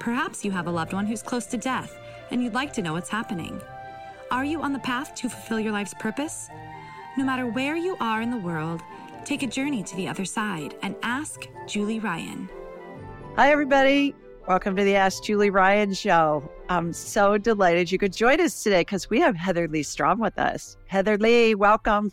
Perhaps you have a loved one who's close to death and you'd like to know what's happening. Are you on the path to fulfill your life's purpose? No matter where you are in the world, take a journey to the other side and ask Julie Ryan. Hi, everybody. Welcome to the Ask Julie Ryan show. I'm so delighted you could join us today because we have Heather Leigh Strom with us. Heather Lee, welcome.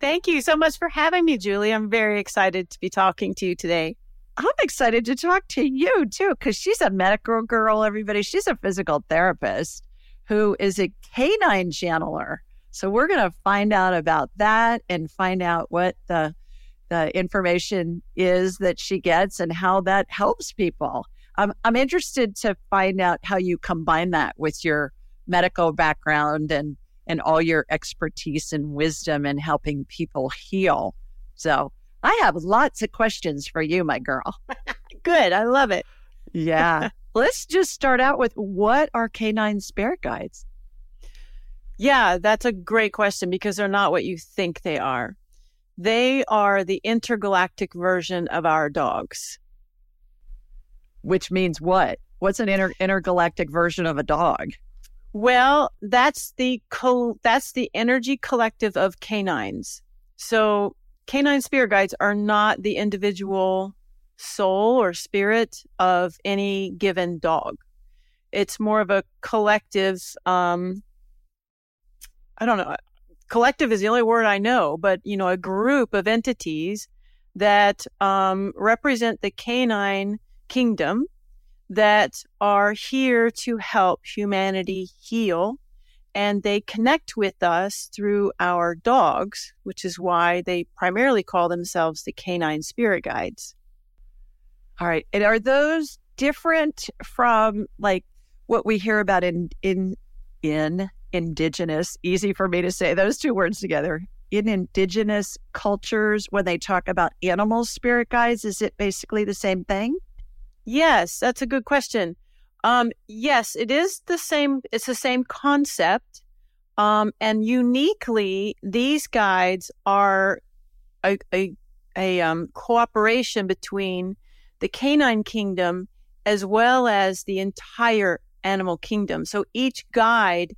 Thank you so much for having me, Julie. I'm very excited to be talking to you today. I'm excited to talk to you too, because she's a medical girl, everybody. She's a physical therapist who is a canine channeler. So we're going to find out about that and find out what the the information is that she gets and how that helps people. Um, I'm interested to find out how you combine that with your medical background and and all your expertise and wisdom in helping people heal. So I have lots of questions for you, my girl. Good. I love it. Yeah. Let's just start out with what are canine spirit guides? Yeah, that's a great question because they're not what you think they are. They are the intergalactic version of our dogs. Which means what? What's an inter- intergalactic version of a dog? Well, that's the co- that's the energy collective of canines. So canine spirit guides are not the individual soul or spirit of any given dog. It's more of a collective. Um, I don't know. Collective is the only word I know, but you know, a group of entities that um, represent the canine kingdom that are here to help humanity heal. And they connect with us through our dogs, which is why they primarily call themselves the canine spirit guides. All right. And are those different from like what we hear about in in in indigenous, easy for me to say those two words together. In indigenous cultures, when they talk about animal spirit guides, is it basically the same thing? Yes, that's a good question. Um, yes, it is the same. It's the same concept. Um, and uniquely, these guides are a, a, a um, cooperation between the canine kingdom as well as the entire animal kingdom. So each guide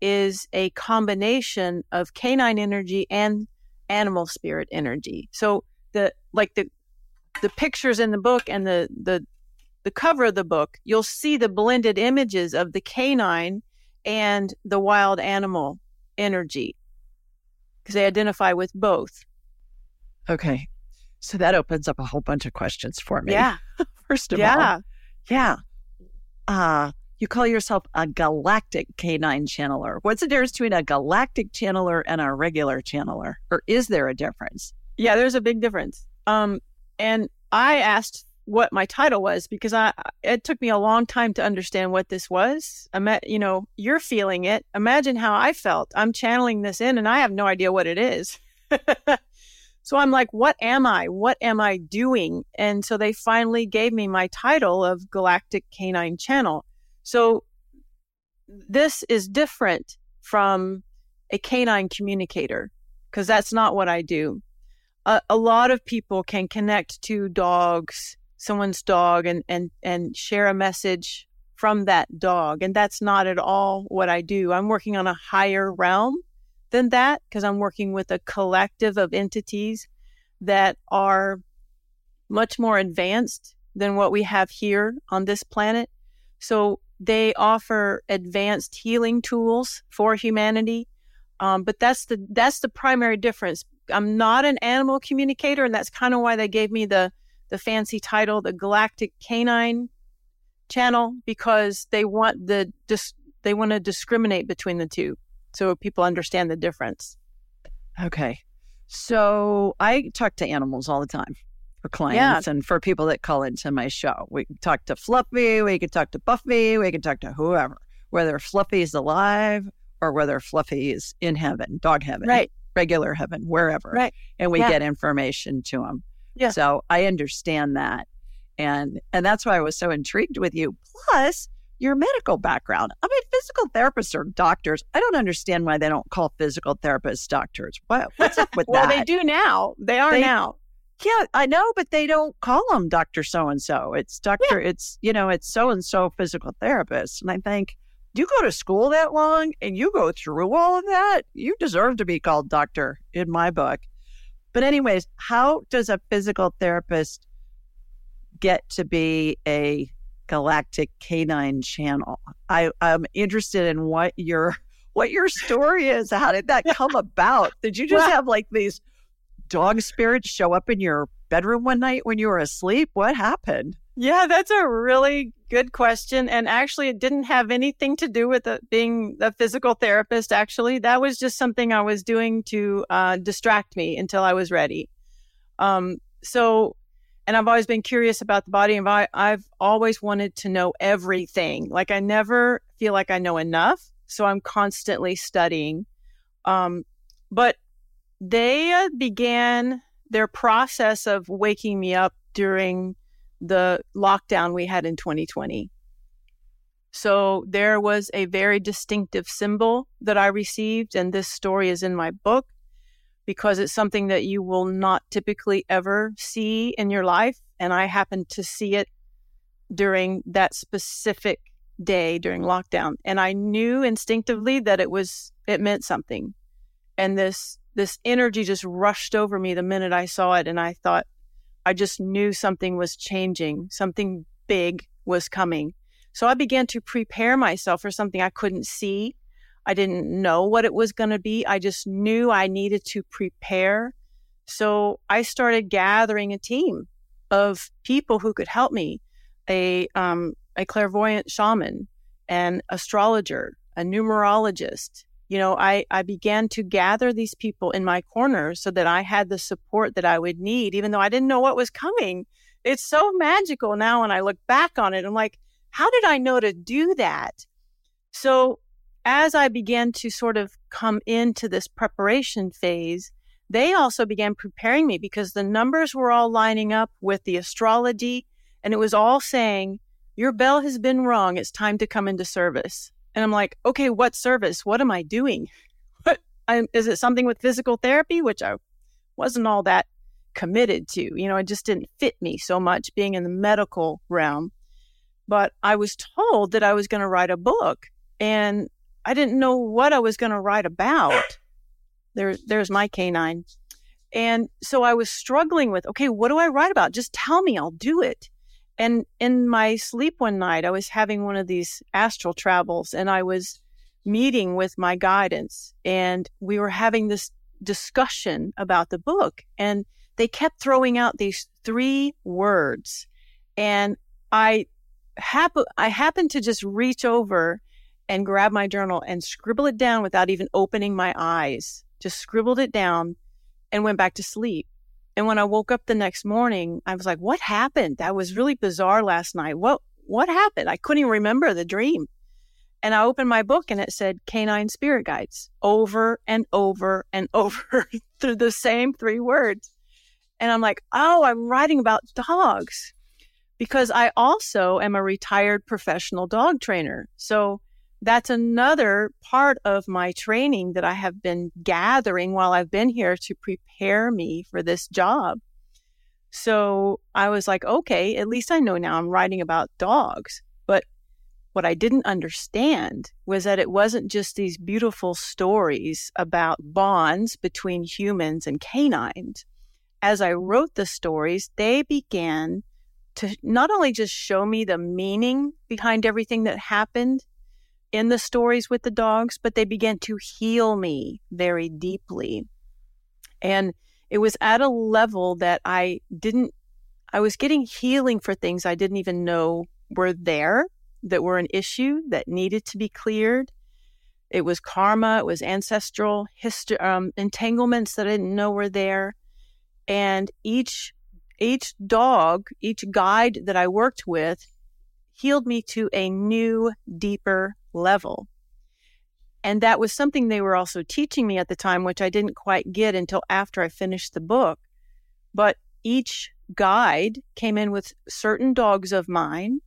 is a combination of canine energy and animal spirit energy. So the like the the pictures in the book and the the the cover of the book, you'll see the blended images of the canine and the wild animal energy because they identify with both. Okay. So that opens up a whole bunch of questions for me. Yeah. First of all. yeah. all, yeah. Uh, you call yourself a galactic canine channeler. What's the difference between a galactic channeler and a regular channeler? Or is there a difference? Yeah, there's a big difference. Um, and I asked what my title was because I it took me a long time to understand what this was. I met, you know, you're feeling it. Imagine how I felt. I'm channeling this in and I have no idea what it is. so I'm like, what am I? What am I doing? And so they finally gave me my title of Galactic Canine Channel. So this is different from a canine communicator because that's not what I do. A lot of people can connect to dogs someone's dog and and and share a message from that dog and that's not at all what I do. I'm working on a higher realm than that because I'm working with a collective of entities that are much more advanced than what we have here on this planet. So they offer advanced healing tools for humanity. Um, but that's the that's the primary difference. I'm not an animal communicator, and that's kind of why they gave me the the fancy title, the Galactic Canine Channel, because they want the dis- they want to discriminate between the two, so people understand the difference. Okay, so I talk to animals all the time, for clients yeah. and for people that call into my show. We can talk to Fluffy, we can talk to Buffy, we can talk to whoever, whether Fluffy is alive or whether Fluffy is in heaven, dog heaven, right. regular heaven, wherever. Right. And we yeah. get information to them. Yeah. So I understand that. And and that's why I was so intrigued with you. Plus, your medical background. I mean, physical therapists are doctors. I don't understand why they don't call physical therapists doctors. What, what's up with well, that? Well, they do now. They are they, now. Yeah, I know, but they don't call them Doctor So and So. It's Doctor. Yeah. It's you know, it's so and so physical therapist. And I think you go to school that long and you go through all of that. You deserve to be called doctor in my book. But anyways, how does a physical therapist get to be a galactic canine channel? I, I'm interested in what your what your story is. How did that come about? Did you just well, have like these dog spirits show up in your bedroom one night when you were asleep? What happened? Yeah, that's a really good question. And actually, it didn't have anything to do with the, being a physical therapist. Actually, that was just something I was doing to uh, distract me until I was ready. Um, so, and I've always been curious about the body, and I've always wanted to know everything. Like, I never feel like I know enough. So, I'm constantly studying. Um, but they uh, began their process of waking me up during the lockdown we had in 2020. So there was a very distinctive symbol that I received, and this story is in my book because it's something that you will not typically ever see in your life. And I happened to see it during that specific day during lockdown. And I knew instinctively that it was, it meant something. And this, this energy just rushed over me the minute I saw it. And I thought, I just knew something was changing, something big was coming. So I began to prepare myself for something I couldn't see. I didn't know what it was going to be. I just knew I needed to prepare. So I started gathering a team of people who could help me a, um, a clairvoyant shaman, an astrologer, a numerologist, you know, I, I began to gather these people in my corner so that I had the support that I would need, even though I didn't know what was coming. It's so magical now when I look back on it. I'm like, how did I know to do that? So as I began to sort of come into this preparation phase, they also began preparing me because the numbers were all lining up with the astrology and it was all saying, Your bell has been rung. It's time to come into service. And I'm like, okay, what service? What am I doing? Is it something with physical therapy, which I wasn't all that committed to? You know, it just didn't fit me so much being in the medical realm. But I was told that I was going to write a book, and I didn't know what I was going to write about. There, there's my canine. And so I was struggling with, okay, what do I write about? Just tell me, I'll do it. And in my sleep one night, I was having one of these astral travels and I was meeting with my guidance and we were having this discussion about the book and they kept throwing out these three words and I happen I happened to just reach over and grab my journal and scribble it down without even opening my eyes. Just scribbled it down and went back to sleep. And when I woke up the next morning, I was like, what happened? That was really bizarre last night. What what happened? I couldn't even remember the dream. And I opened my book and it said canine spirit guides over and over and over through the same three words. And I'm like, oh, I'm writing about dogs because I also am a retired professional dog trainer. So that's another part of my training that I have been gathering while I've been here to prepare me for this job. So I was like, okay, at least I know now I'm writing about dogs. But what I didn't understand was that it wasn't just these beautiful stories about bonds between humans and canines. As I wrote the stories, they began to not only just show me the meaning behind everything that happened, in the stories with the dogs, but they began to heal me very deeply. And it was at a level that I didn't, I was getting healing for things I didn't even know were there, that were an issue that needed to be cleared. It was karma, it was ancestral history, um, entanglements that I didn't know were there. And each each dog, each guide that I worked with healed me to a new, deeper level. And that was something they were also teaching me at the time, which I didn't quite get until after I finished the book. But each guide came in with certain dogs of mine,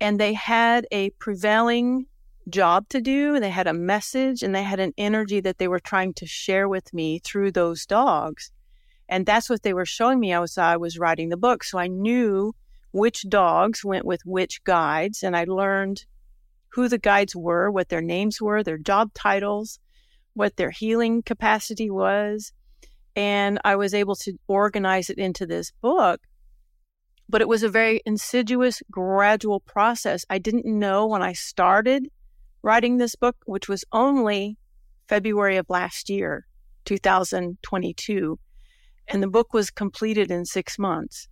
and they had a prevailing job to do. They had a message and they had an energy that they were trying to share with me through those dogs. And that's what they were showing me as I was writing the book. So I knew which dogs went with which guides, and I learned who the guides were, what their names were, their job titles, what their healing capacity was. And I was able to organize it into this book. But it was a very insidious, gradual process. I didn't know when I started writing this book, which was only February of last year, 2022 and the book was completed in six months.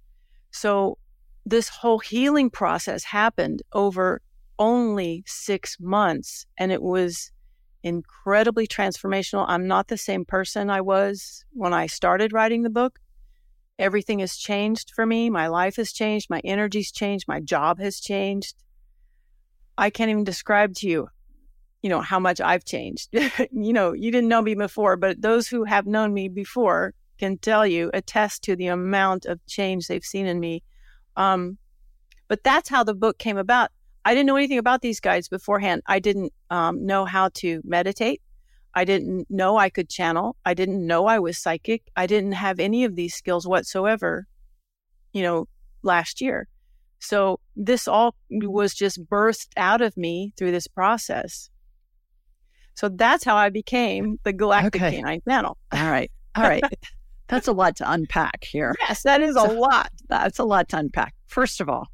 So this whole healing process happened over only six months, and it was incredibly transformational. I'm not the same person I was when I started writing the book. Everything has changed for me. My life has changed. My energy's changed. My job has changed. I can't even describe to you, you know, how much I've changed. you know, you didn't know me before, but those who have known me before can tell you, attest to the amount of change they've seen in me. Um, but that's how the book came about. I didn't know anything about these guys beforehand. I didn't um, know how to meditate. I didn't know I could channel. I didn't know I was psychic. I didn't have any of these skills whatsoever, you know, last year. So this all was just birthed out of me through this process. So that's how I became the Galactic okay. Canine Channel. All right. All right. That's a lot to unpack here. Yes, that is so, a lot. That's a lot to unpack. First of all,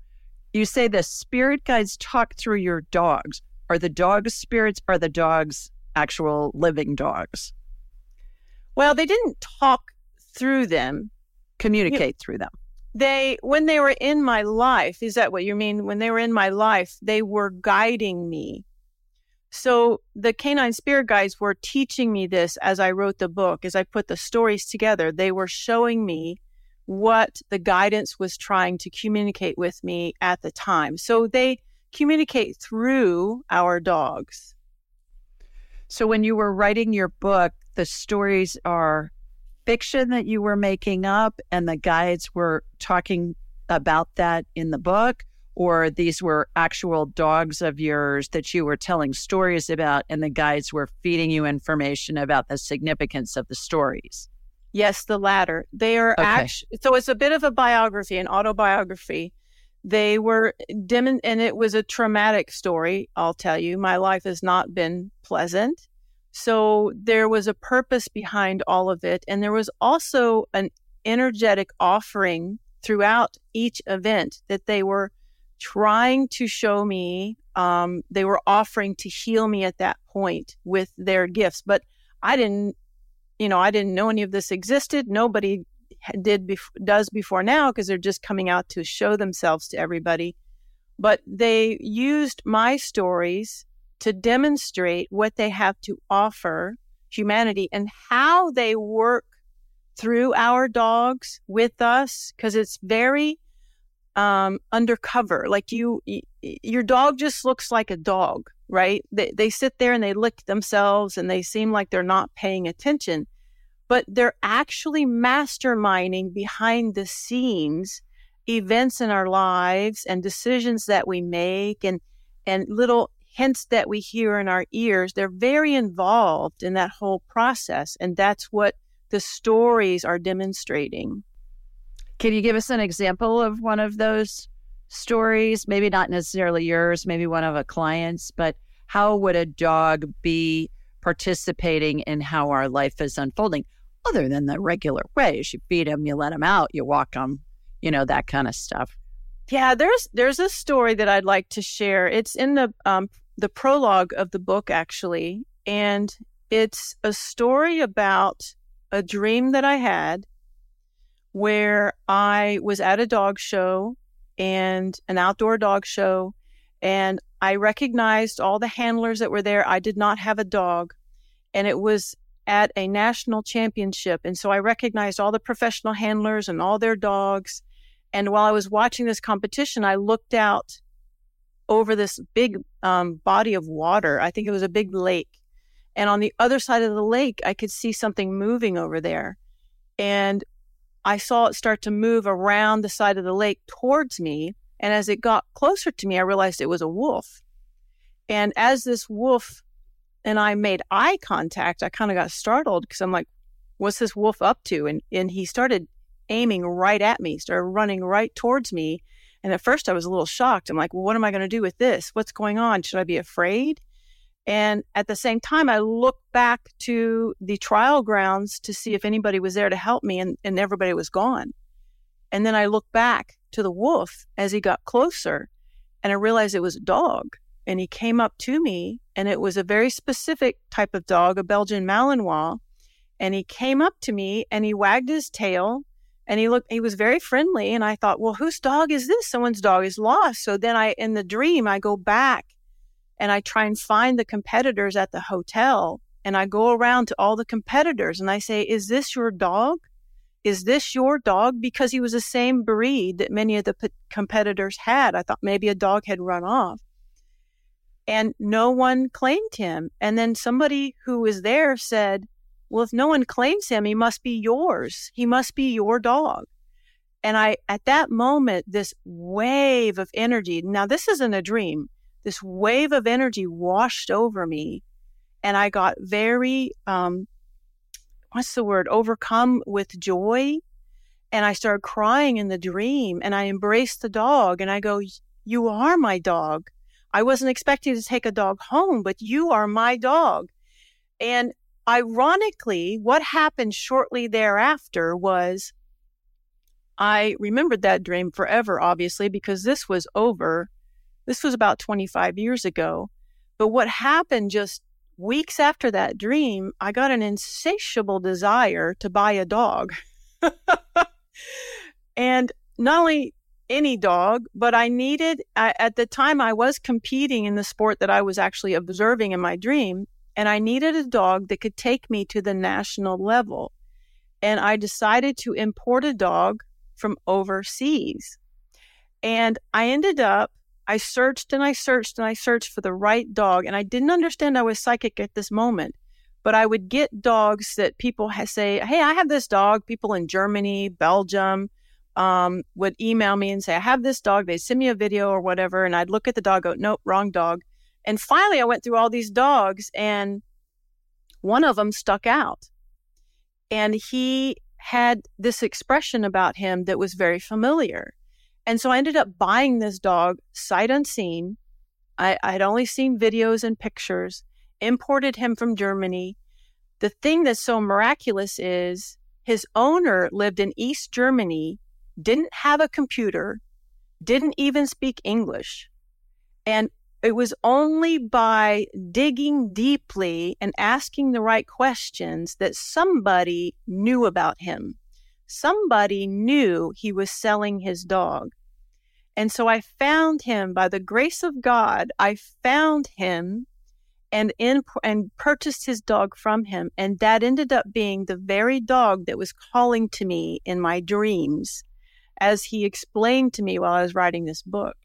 you say the spirit guides talk through your dogs. Are the dogs spirits? Are the dogs actual living dogs? Well, they didn't talk through them, communicate you, through them. They, when they were in my life, is that what you mean? When they were in my life, they were guiding me. So the canine spirit guides were teaching me this as I wrote the book, as I put the stories together. They were showing me what the guidance was trying to communicate with me at the time. So they communicate through our dogs. So when you were writing your book, the stories are fiction that you were making up, and the guides were talking about that in the book? or these were actual dogs of yours that you were telling stories about and the guides were feeding you information about the significance of the stories yes the latter. They are okay. actually so it's a bit of a biography an autobiography. They were dim and it was a traumatic story i'll tell you. My life has not been pleasant. So there was a purpose behind all of it and there was also an energetic offering throughout each event that they were trying to show me um, they were offering to heal me at that point with their gifts but i didn't you know i didn't know any of this existed nobody did bef- does before now because they're just coming out to show themselves to everybody but they used my stories to demonstrate what they have to offer humanity and how they work through our dogs with us because it's very um, undercover. Like you, your dog just looks like a dog, right? They, they sit there and they lick themselves and they seem like they're not paying attention, but they're actually masterminding behind the scenes events in our lives and decisions that we make and, and little hints that we hear in our ears. They're very involved in that whole process. And that's what the stories are demonstrating. Can you give us an example of one of those stories? Maybe not necessarily yours, maybe one of a client's, but how would a dog be participating in how our life is unfolding other than the regular ways? You feed them, you let them out, you walk them, you know, that kind of stuff. Yeah, there's there's a story that I'd like to share. It's in the um, the prologue of the book actually, and it's a story about a dream that I had where I was at a dog show and an outdoor dog show, and I recognized all the handlers that were there. I did not have a dog, and it was at a national championship. And so I recognized all the professional handlers and all their dogs. And while I was watching this competition, I looked out over this big um, body of water. I think it was a big lake. And on the other side of the lake, I could see something moving over there. And I saw it start to move around the side of the lake towards me. And as it got closer to me, I realized it was a wolf. And as this wolf and I made eye contact, I kind of got startled because I'm like, what's this wolf up to? And, and he started aiming right at me, started running right towards me. And at first I was a little shocked. I'm like, well, what am I going to do with this? What's going on? Should I be afraid? And at the same time, I looked back to the trial grounds to see if anybody was there to help me, and, and everybody was gone. And then I looked back to the wolf as he got closer, and I realized it was a dog. And he came up to me, and it was a very specific type of dog, a Belgian Malinois. And he came up to me and he wagged his tail and he looked, he was very friendly. And I thought, well, whose dog is this? Someone's dog is lost. So then I, in the dream, I go back and I try and find the competitors at the hotel. And I go around to all the competitors and I say, is this your dog? Is this your dog? Because he was the same breed that many of the p- competitors had. I thought maybe a dog had run off. And no one claimed him. And then somebody who was there said, well, if no one claims him, he must be yours. He must be your dog. And I, at that moment, this wave of energy, now this isn't a dream, this wave of energy washed over me. And I got very, um, what's the word, overcome with joy. And I started crying in the dream and I embraced the dog and I go, You are my dog. I wasn't expecting to take a dog home, but you are my dog. And ironically, what happened shortly thereafter was I remembered that dream forever, obviously, because this was over. This was about 25 years ago. But what happened just weeks after that dream, I got an insatiable desire to buy a dog. and not only any dog, but I needed, I, at the time, I was competing in the sport that I was actually observing in my dream and I needed a dog that could take me to the national level. And I decided to import a dog from overseas. And I ended up, I searched and I searched and I searched for the right dog. And I didn't understand I was psychic at this moment, but I would get dogs that people say, Hey, I have this dog. People in Germany, Belgium, um, would email me and say, I have this dog. They send me a video or whatever. And I'd look at the dog, go, Nope, wrong dog. And finally, I went through all these dogs, and one of them stuck out. And he had this expression about him that was very familiar. And so I ended up buying this dog sight unseen. I, I had only seen videos and pictures, imported him from Germany. The thing that's so miraculous is his owner lived in East Germany, didn't have a computer, didn't even speak English. And it was only by digging deeply and asking the right questions that somebody knew about him. Somebody knew he was selling his dog. And so I found him by the grace of God. I found him and in and purchased his dog from him and that ended up being the very dog that was calling to me in my dreams as he explained to me while I was writing this book.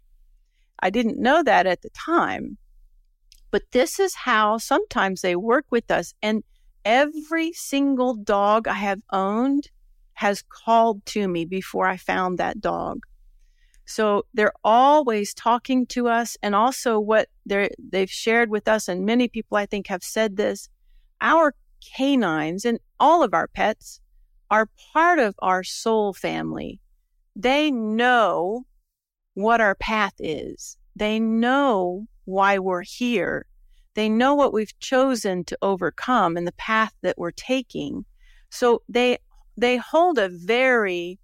I didn't know that at the time. But this is how sometimes they work with us. And every single dog I have owned has called to me before I found that dog. So they're always talking to us. And also, what they they've shared with us, and many people I think have said this our canines and all of our pets are part of our soul family. They know what our path is. They know why we're here. They know what we've chosen to overcome and the path that we're taking. So they they hold a very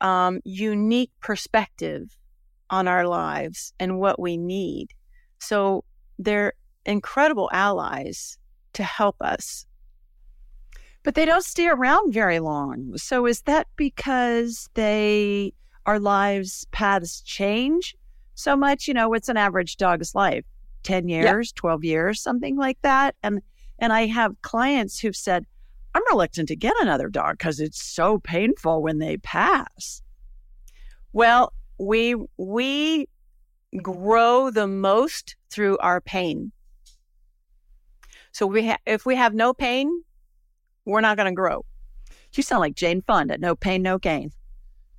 um, unique perspective on our lives and what we need. So they're incredible allies to help us. But they don't stay around very long. So is that because they our lives paths change so much? You know, what's an average dog's life? 10 years, 12 years, something like that. And and I have clients who've said, I'm reluctant to get another dog because it's so painful when they pass. Well, we we grow the most through our pain. So we ha- if we have no pain, we're not going to grow. You sound like Jane Fonda. No pain, no gain.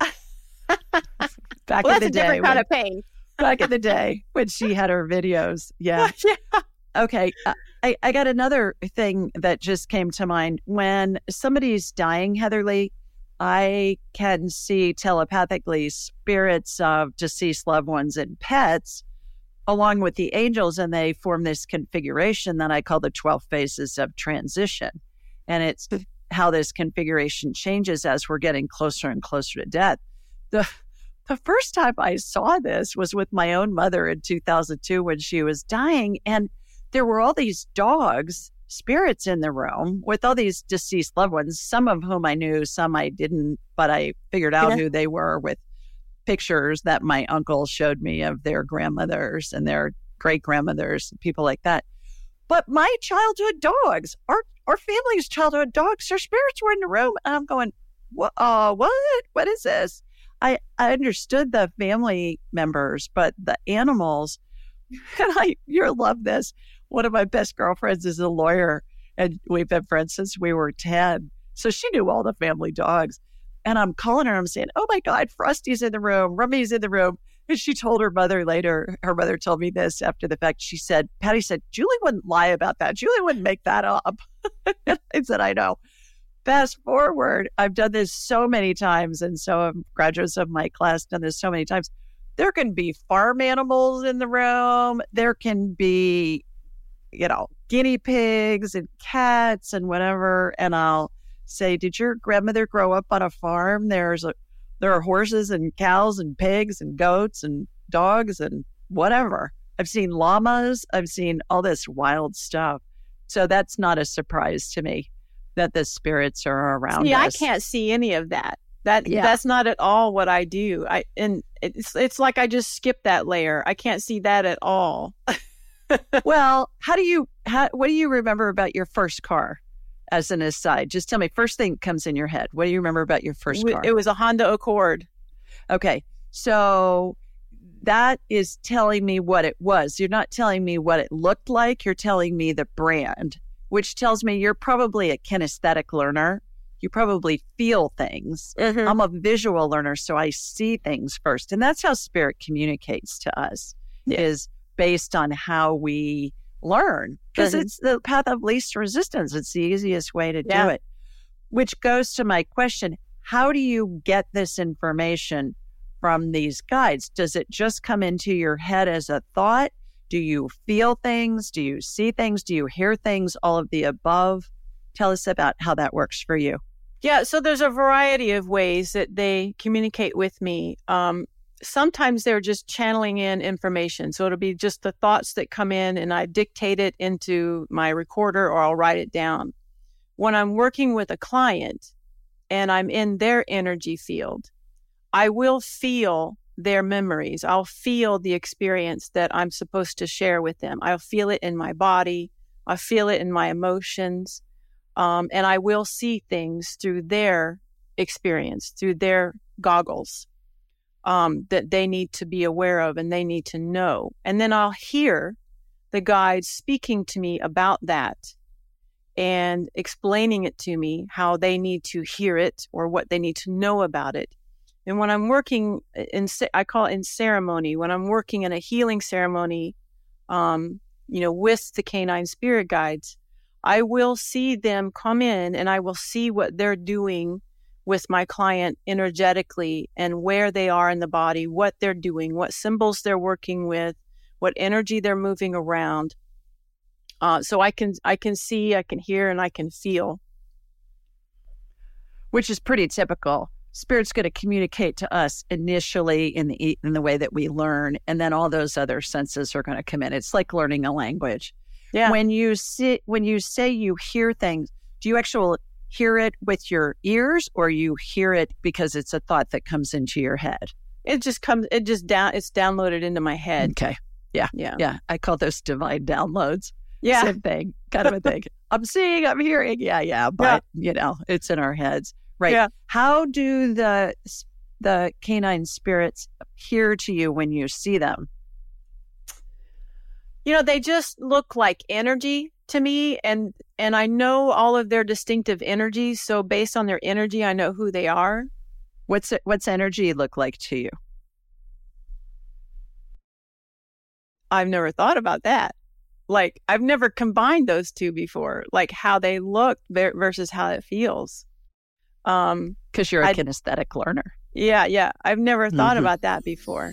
back well, in the day, different kind when, of pain. back in the day when she had her videos, yeah. yeah. Okay, uh, I, I got another thing that just came to mind. When somebody's dying, Heather Leigh, I can see telepathically spirits of deceased loved ones and pets along with the angels, and they form this configuration that I call the 12 phases of transition. And it's how this configuration changes as we're getting closer and closer to death. The, the first time I saw this was with my own mother in 2002 when she was dying. And there were all these dogs, spirits in the room with all these deceased loved ones, some of whom I knew, some I didn't, but I figured out yeah. who they were with pictures that my uncle showed me of their grandmothers and their great grandmothers, people like that. But my childhood dogs, our our family's childhood dogs, their spirits were in the room, and I'm going, what? Uh, what? What is this? I I understood the family members, but the animals, and I you love this. One of my best girlfriends is a lawyer, and we've been friends since we were ten. So she knew all the family dogs. And I'm calling her, I'm saying, Oh my God, Frosty's in the room, Rummy's in the room. She told her mother later, her mother told me this after the fact. She said, Patty said, Julie wouldn't lie about that. Julie wouldn't make that up. I said, I know. Fast forward, I've done this so many times. And so graduates of my class done this so many times. There can be farm animals in the room. There can be, you know, guinea pigs and cats and whatever. And I'll say, "Did your grandmother grow up on a farm? There's a there are horses and cows and pigs and goats and dogs and whatever. I've seen llamas. I've seen all this wild stuff. So that's not a surprise to me that the spirits are around. Yeah, I can't see any of that. That yeah. that's not at all what I do. I and it's it's like I just skipped that layer. I can't see that at all. well, how do you how, what do you remember about your first car? As an aside, just tell me first thing comes in your head. What do you remember about your first car? It was a Honda Accord. Okay. So that is telling me what it was. You're not telling me what it looked like. You're telling me the brand, which tells me you're probably a kinesthetic learner. You probably feel things. Mm-hmm. I'm a visual learner, so I see things first. And that's how spirit communicates to us yeah. is based on how we learn because mm-hmm. it's the path of least resistance. It's the easiest way to yeah. do it. Which goes to my question how do you get this information from these guides? Does it just come into your head as a thought? Do you feel things? Do you see things? Do you hear things? All of the above? Tell us about how that works for you. Yeah, so there's a variety of ways that they communicate with me. Um, sometimes they're just channeling in information. So it'll be just the thoughts that come in and I dictate it into my recorder or I'll write it down. When I'm working with a client and I'm in their energy field, I will feel their memories. I'll feel the experience that I'm supposed to share with them. I'll feel it in my body. I feel it in my emotions. Um, and I will see things through their experience, through their goggles um, that they need to be aware of and they need to know. And then I'll hear the guides speaking to me about that and explaining it to me how they need to hear it or what they need to know about it. And when I'm working in, I call it in ceremony, when I'm working in a healing ceremony, um, you know, with the canine spirit guides, I will see them come in and I will see what they're doing with my client energetically and where they are in the body, what they're doing, what symbols they're working with, what energy they're moving around. Uh, so I can I can see, I can hear, and I can feel. Which is pretty typical. Spirit's going to communicate to us initially in the in the way that we learn, and then all those other senses are going to come in. It's like learning a language. Yeah. When you see when you say you hear things, do you actually hear it with your ears or you hear it because it's a thought that comes into your head? It just comes, it just down, it's downloaded into my head. Okay. Yeah. Yeah. Yeah. I call those divine downloads. Yeah. Same thing, kind of a thing. I'm seeing, I'm hearing. Yeah. Yeah. But, yeah. you know, it's in our heads. Right. Yeah. How do the, the canine spirits appear to you when you see them? You know, they just look like energy to me and and I know all of their distinctive energies, so based on their energy I know who they are. What's it, what's energy look like to you? I've never thought about that. Like I've never combined those two before, like how they look versus how it feels. Um, because you're a I, kinesthetic learner. Yeah, yeah. I've never thought mm-hmm. about that before.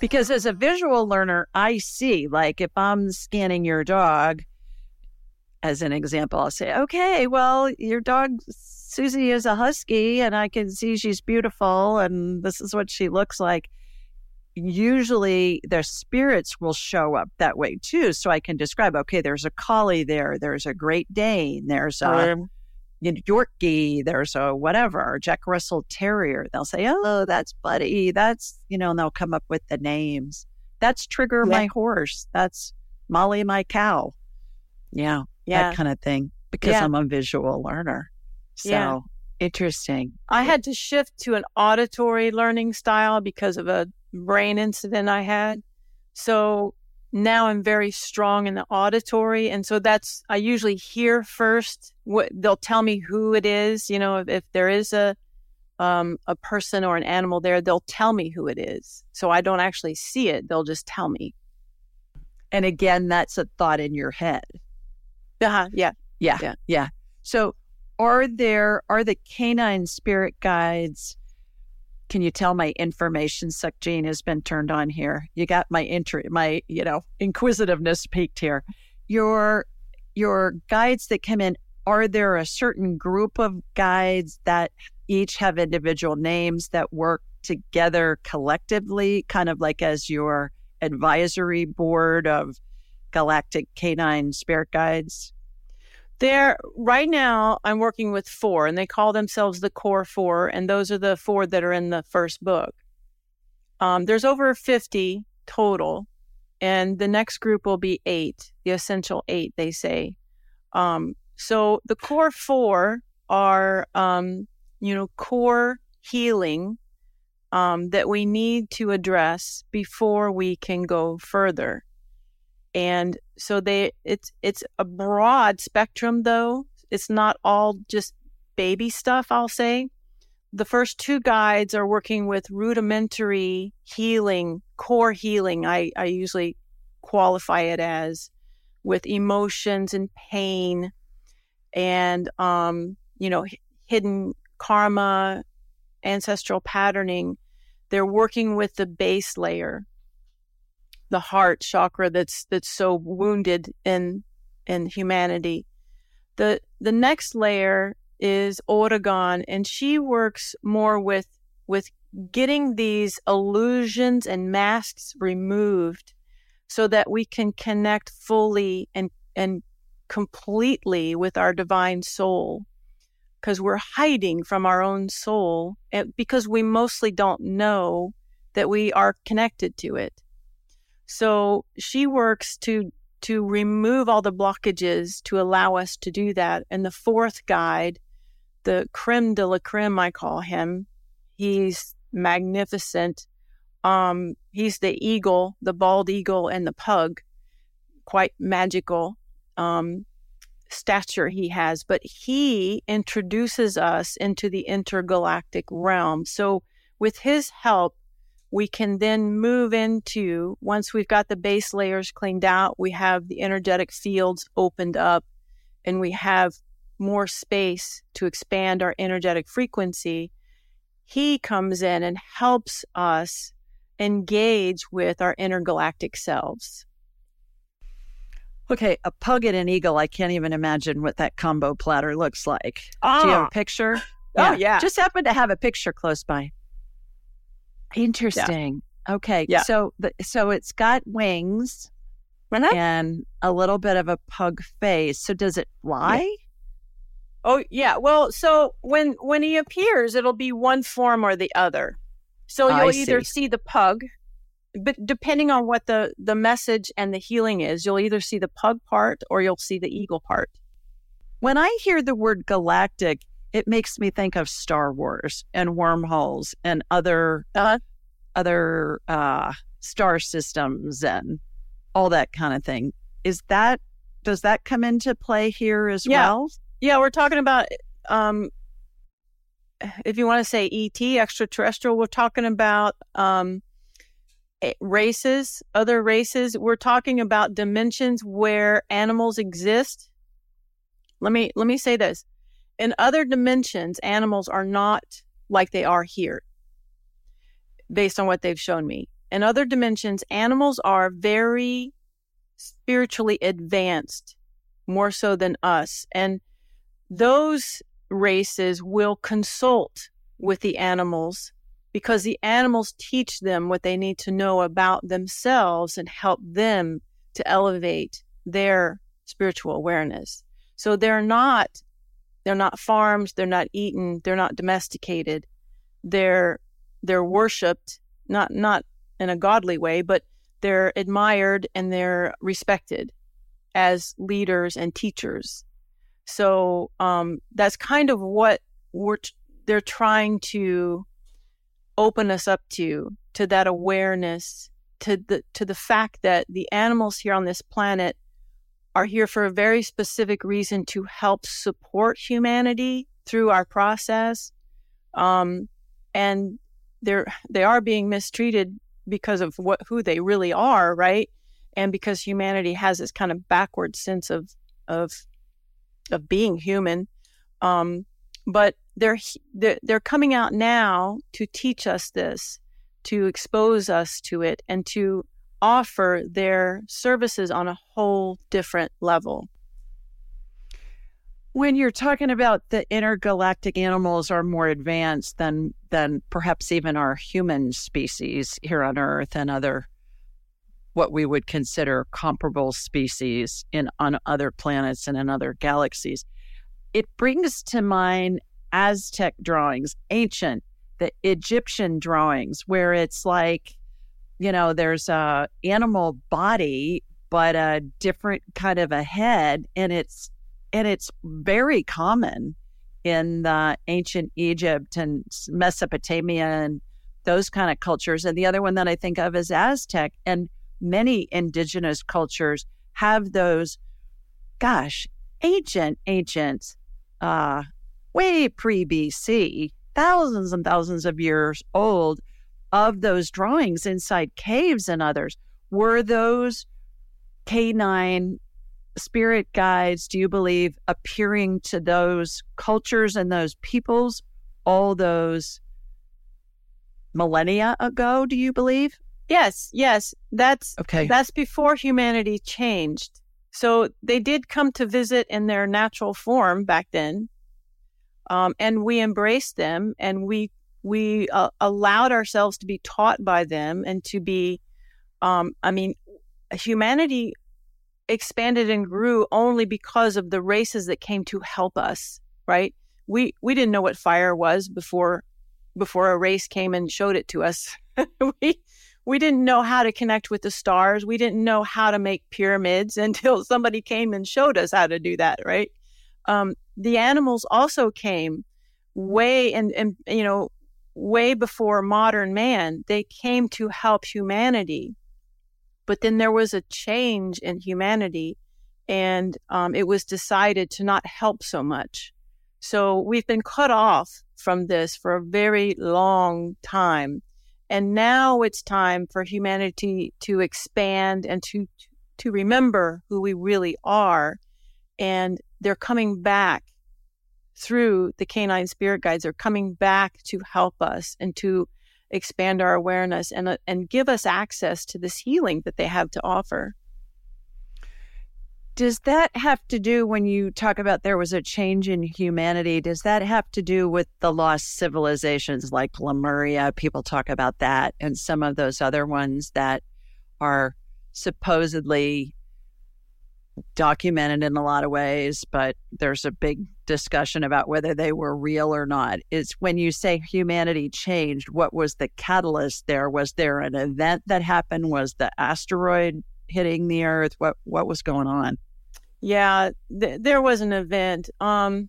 Because as a visual learner, I see, like if I'm scanning your dog, as an example, I'll say, okay, well, your dog, Susie, is a husky, and I can see she's beautiful, and this is what she looks like. Usually, their spirits will show up that way too. So I can describe, okay, there's a collie there, there's a Great Dane, there's a. Yorkie, there's a whatever, Jack Russell Terrier. They'll say, oh, that's Buddy. That's, you know, and they'll come up with the names. That's Trigger, yeah. my horse. That's Molly, my cow. Yeah, yeah. that kind of thing because yeah. I'm a visual learner. So yeah. interesting. I had to shift to an auditory learning style because of a brain incident I had. So now I'm very strong in the auditory. And so that's, I usually hear first what they'll tell me who it is. You know, if, if there is a, um, a person or an animal there, they'll tell me who it is. So I don't actually see it. They'll just tell me. And again, that's a thought in your head. Uh-huh. Yeah. Yeah. Yeah. Yeah. So are there, are the canine spirit guides can you tell my information suck gene has been turned on here? You got my inter my, you know, inquisitiveness peaked here. Your your guides that come in, are there a certain group of guides that each have individual names that work together collectively, kind of like as your advisory board of galactic canine spirit guides? There, right now, I'm working with four, and they call themselves the core four, and those are the four that are in the first book. Um, there's over 50 total, and the next group will be eight, the essential eight, they say. Um, so the core four are, um, you know, core healing um, that we need to address before we can go further and so they it's it's a broad spectrum though. It's not all just baby stuff i'll say. The first two guides are working with rudimentary healing core healing. I, I usually qualify it as with emotions and pain and um, you know hidden karma ancestral patterning. They're working with the base layer the heart chakra that's that's so wounded in in humanity. The the next layer is Oregon, and she works more with with getting these illusions and masks removed so that we can connect fully and and completely with our divine soul because we're hiding from our own soul because we mostly don't know that we are connected to it so she works to to remove all the blockages to allow us to do that. And the fourth guide, the creme de la creme, I call him. He's magnificent. Um, he's the eagle, the bald eagle, and the pug. Quite magical um, stature he has, but he introduces us into the intergalactic realm. So, with his help, we can then move into once we've got the base layers cleaned out, we have the energetic fields opened up, and we have more space to expand our energetic frequency. He comes in and helps us engage with our intergalactic selves. Okay, a pug and an eagle. I can't even imagine what that combo platter looks like. Ah. Do you have a picture? Oh, yeah. Just happen to have a picture close by. Interesting. Okay. Yeah. So the, so it's got wings Uh-huh. and a little bit of a pug face. So does it fly? Oh yeah. Well, so when when he appears, it'll be one form or the other. So you'll either see. see the pug, but depending on what the the message and the healing is, you'll either see the pug part or you'll see the eagle part. When I hear the word galactic, it makes me think of Star Wars and wormholes and other Uh-huh. other uh, star systems and all that kind of thing. Is that does that come into play here as Yeah. well? Yeah, we're talking about um if you want to say ET extraterrestrial, we're talking about um races, other races. We're talking about dimensions where animals exist. Let me let me say this. In other dimensions, animals are not like they are here. Based on what they've shown me. In other dimensions, animals are very spiritually advanced, more so than us. And those races will consult with the animals because the animals teach them what they need to know about themselves and help them to elevate their spiritual awareness. So they're not they're not farmed, they're not eaten, they're not domesticated. They're they're worshiped, not not in a godly way, but they're admired and they're respected as leaders and teachers. So um, that's kind of what we're t- they're trying to open us up to to that awareness to the to the fact that the animals here on this planet are here for a very specific reason to help support humanity through our process um, and they're they are being mistreated because of what who they really are right? And because humanity has this kind of backward sense of of of being human um, but they're, they're they're coming out now to teach us this to expose us to it and to offer their services on a whole different level When you're talking about the intergalactic animals are more advanced than than perhaps even our human species here on Earth and other what we would consider comparable species in on other planets and in other galaxies. It brings to mind Aztec drawings, ancient, the Egyptian drawings, where it's like, you know, there's a animal body, but a different kind of a head, and it's and it's very common in the ancient Egypt and Mesopotamia and those kind of cultures. And the other one that I think of is Aztec. And many indigenous cultures have those, gosh, ancient, ancient, uh, way pre BC, thousands and thousands of years old, of those drawings inside caves and others. Were those canine spirit guides, do you believe, appearing to those cultures and those peoples all those millennia ago, do you believe? yes yes that's Okay. That's before humanity changed. So they did come to visit in their natural form back then, um, and we embraced them, and we we uh, allowed ourselves to be taught by them, and to be, um, I mean, humanity expanded and grew only because of the races that came to help us. Right? We we didn't know what fire was before before a race came and showed it to us. we we didn't know how to connect with the stars. We didn't know how to make pyramids until somebody came and showed us how to do that, right? Um, the animals also came way and and you know way before modern man they came to help humanity. But then there was a change in humanity and um, it was decided to not help so much. So we've been cut off from this for a very long time. And now it's time for humanity to expand and to to remember who we really are. And they're coming back through the canine spirit guides are coming back to help us and to expand our awareness and uh, and give us access to this healing that they have to offer. Does that have to do when you talk about there was a change in humanity? Does that have to do with the lost civilizations like Lemuria? People talk about that and some of those other ones that are supposedly documented in a lot of ways, but there's a big discussion about whether they were real or not. Is when you say humanity changed, what was the catalyst there? Was there an event that happened? Was the asteroid hitting the earth? What what was going on? Yeah, th- there was an event. Um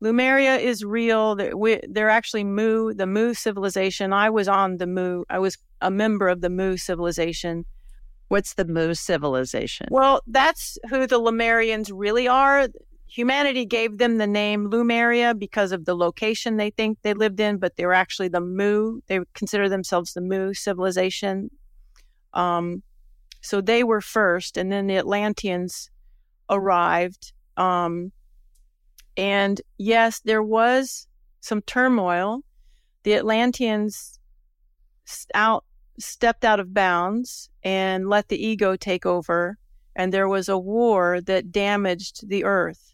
Lemuria is real. They're actually Mu, the Mu civilization. I was on the Mu. I was a member of the Mu civilization What's the Mu civilization? Well, that's who the Lemurians really are. Humanity gave them the name Lumeria because of the location they think they lived in, but they were actually the Mu. They consider themselves the Mu civilization. Um, so they were first, and then the Atlanteans arrived. Um, and yes, there was some turmoil. The Atlanteans out stepped out of bounds and let the ego take over. And there was a war that damaged the earth.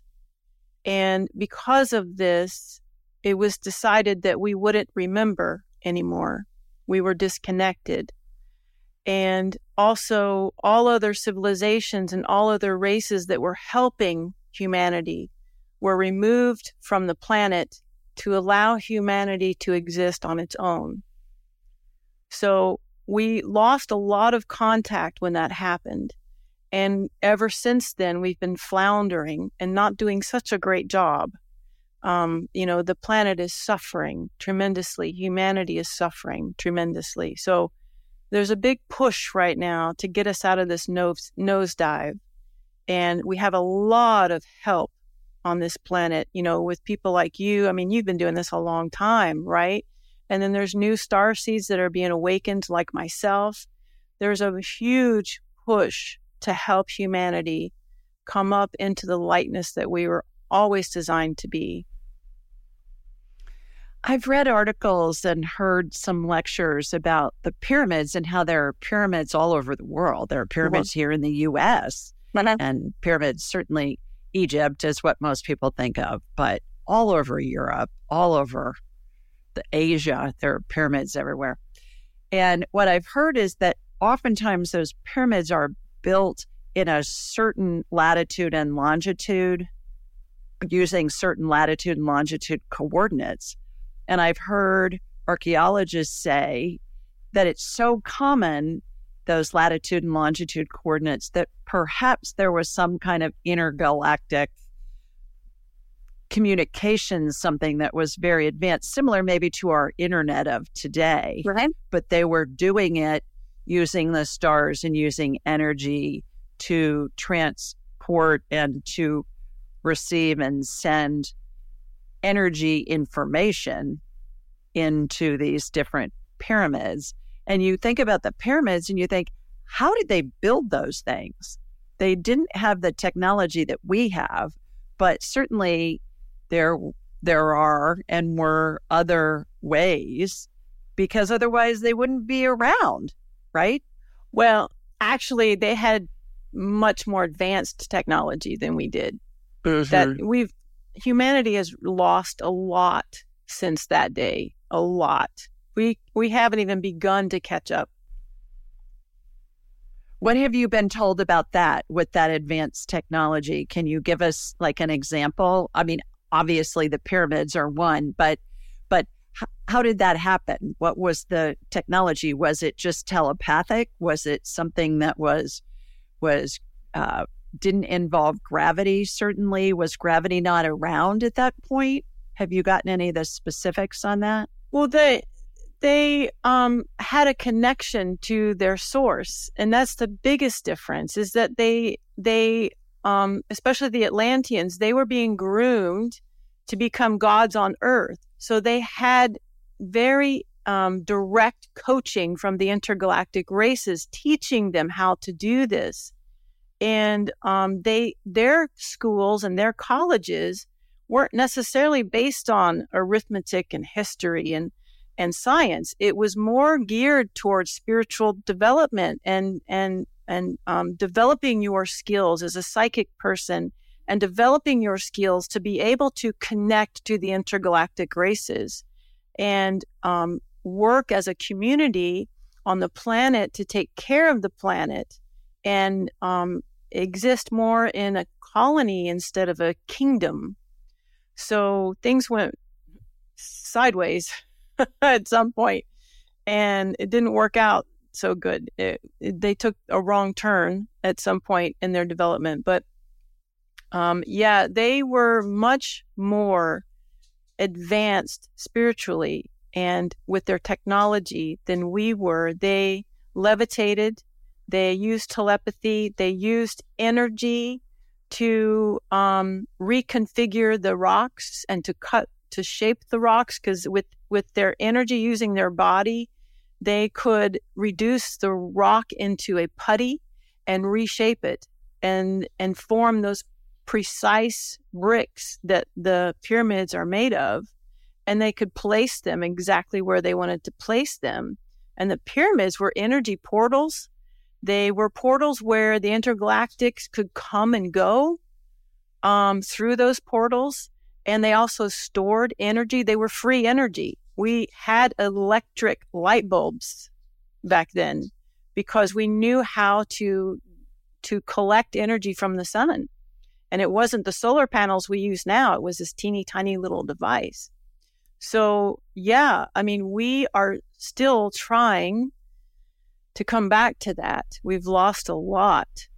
And because of this, it was decided that we wouldn't remember anymore. We were disconnected. And also, all other civilizations and all other races that were helping humanity were removed from the planet to allow humanity to exist on its own. So we lost a lot of contact when that happened. And ever since then, we've been floundering and not doing such a great job. Um, you know, the planet is suffering tremendously. Humanity is suffering tremendously. So there's a big push right now to get us out of this nose nosedive. And we have a lot of help on this planet, you know, with people like you. I mean, you've been doing this a long time, right? And then there's new star seeds that are being awakened, like myself. There's a huge push to help humanity come up into the lightness that we were always designed to be. I've read articles and heard some lectures about the pyramids and how there are pyramids all over the world. There are pyramids here in the US, uh-huh. and pyramids, certainly Egypt is what most people think of, but all over Europe, all over the Asia. There are pyramids everywhere. And what I've heard is that oftentimes those pyramids are built in a certain latitude and longitude using certain latitude and longitude coordinates. And I've heard archaeologists say that it's so common, those latitude and longitude coordinates, that perhaps there was some kind of intergalactic communications something that was very advanced, similar maybe to our internet of today. Right. But they were doing it using the stars and using energy to transport and to receive and send energy information into these different pyramids. And you think about the pyramids and you think, how did they build those things? They didn't have the technology that we have, but certainly there there are and were other ways because otherwise they wouldn't be around, right? Well, actually they had much more advanced technology than we did. Mm-hmm. That we've humanity has lost a lot since that day. A lot. We we haven't even begun to catch up. What have you been told about that with that advanced technology? Can you give us like an example? I mean, obviously the pyramids are one, but how did that happen? What was the technology? Was it just telepathic? Was it something that was was uh, didn't involve gravity? Certainly, was gravity not around at that point? Have you gotten any of the specifics on that? Well, they they um, had a connection to their source, and that's the biggest difference. Is that they they um, especially the Atlanteans they were being groomed to become gods on Earth, so they had very um, direct coaching from the intergalactic races, teaching them how to do this. And um, they their schools and their colleges weren't necessarily based on arithmetic and history and and science. It was more geared towards spiritual development and and and um, developing your skills as a psychic person and developing your skills to be able to connect to the intergalactic races and um, work as a community on the planet to take care of the planet and um, exist more in a colony instead of a kingdom. So things went sideways at some point and it didn't work out so good. It, it, they took a wrong turn at some point in their development. But um, yeah, they were much more advanced spiritually and with their technology than we were. They levitated, they used telepathy, they used energy to um, reconfigure the rocks and to cut to shape the rocks because with with their energy using their body they could reduce the rock into a putty and reshape it and and form those precise bricks that the pyramids are made of and they could place them exactly where they wanted to place them. And the pyramids were energy portals. They were portals where the intergalactics could come and go um, through those portals. And they also stored energy. They were free energy. We had electric light bulbs back then because we knew how to to collect energy from the sun. And it wasn't the solar panels we use now. It was this teeny tiny little device. So, yeah, I mean, we are still trying to come back to that. We've lost a lot.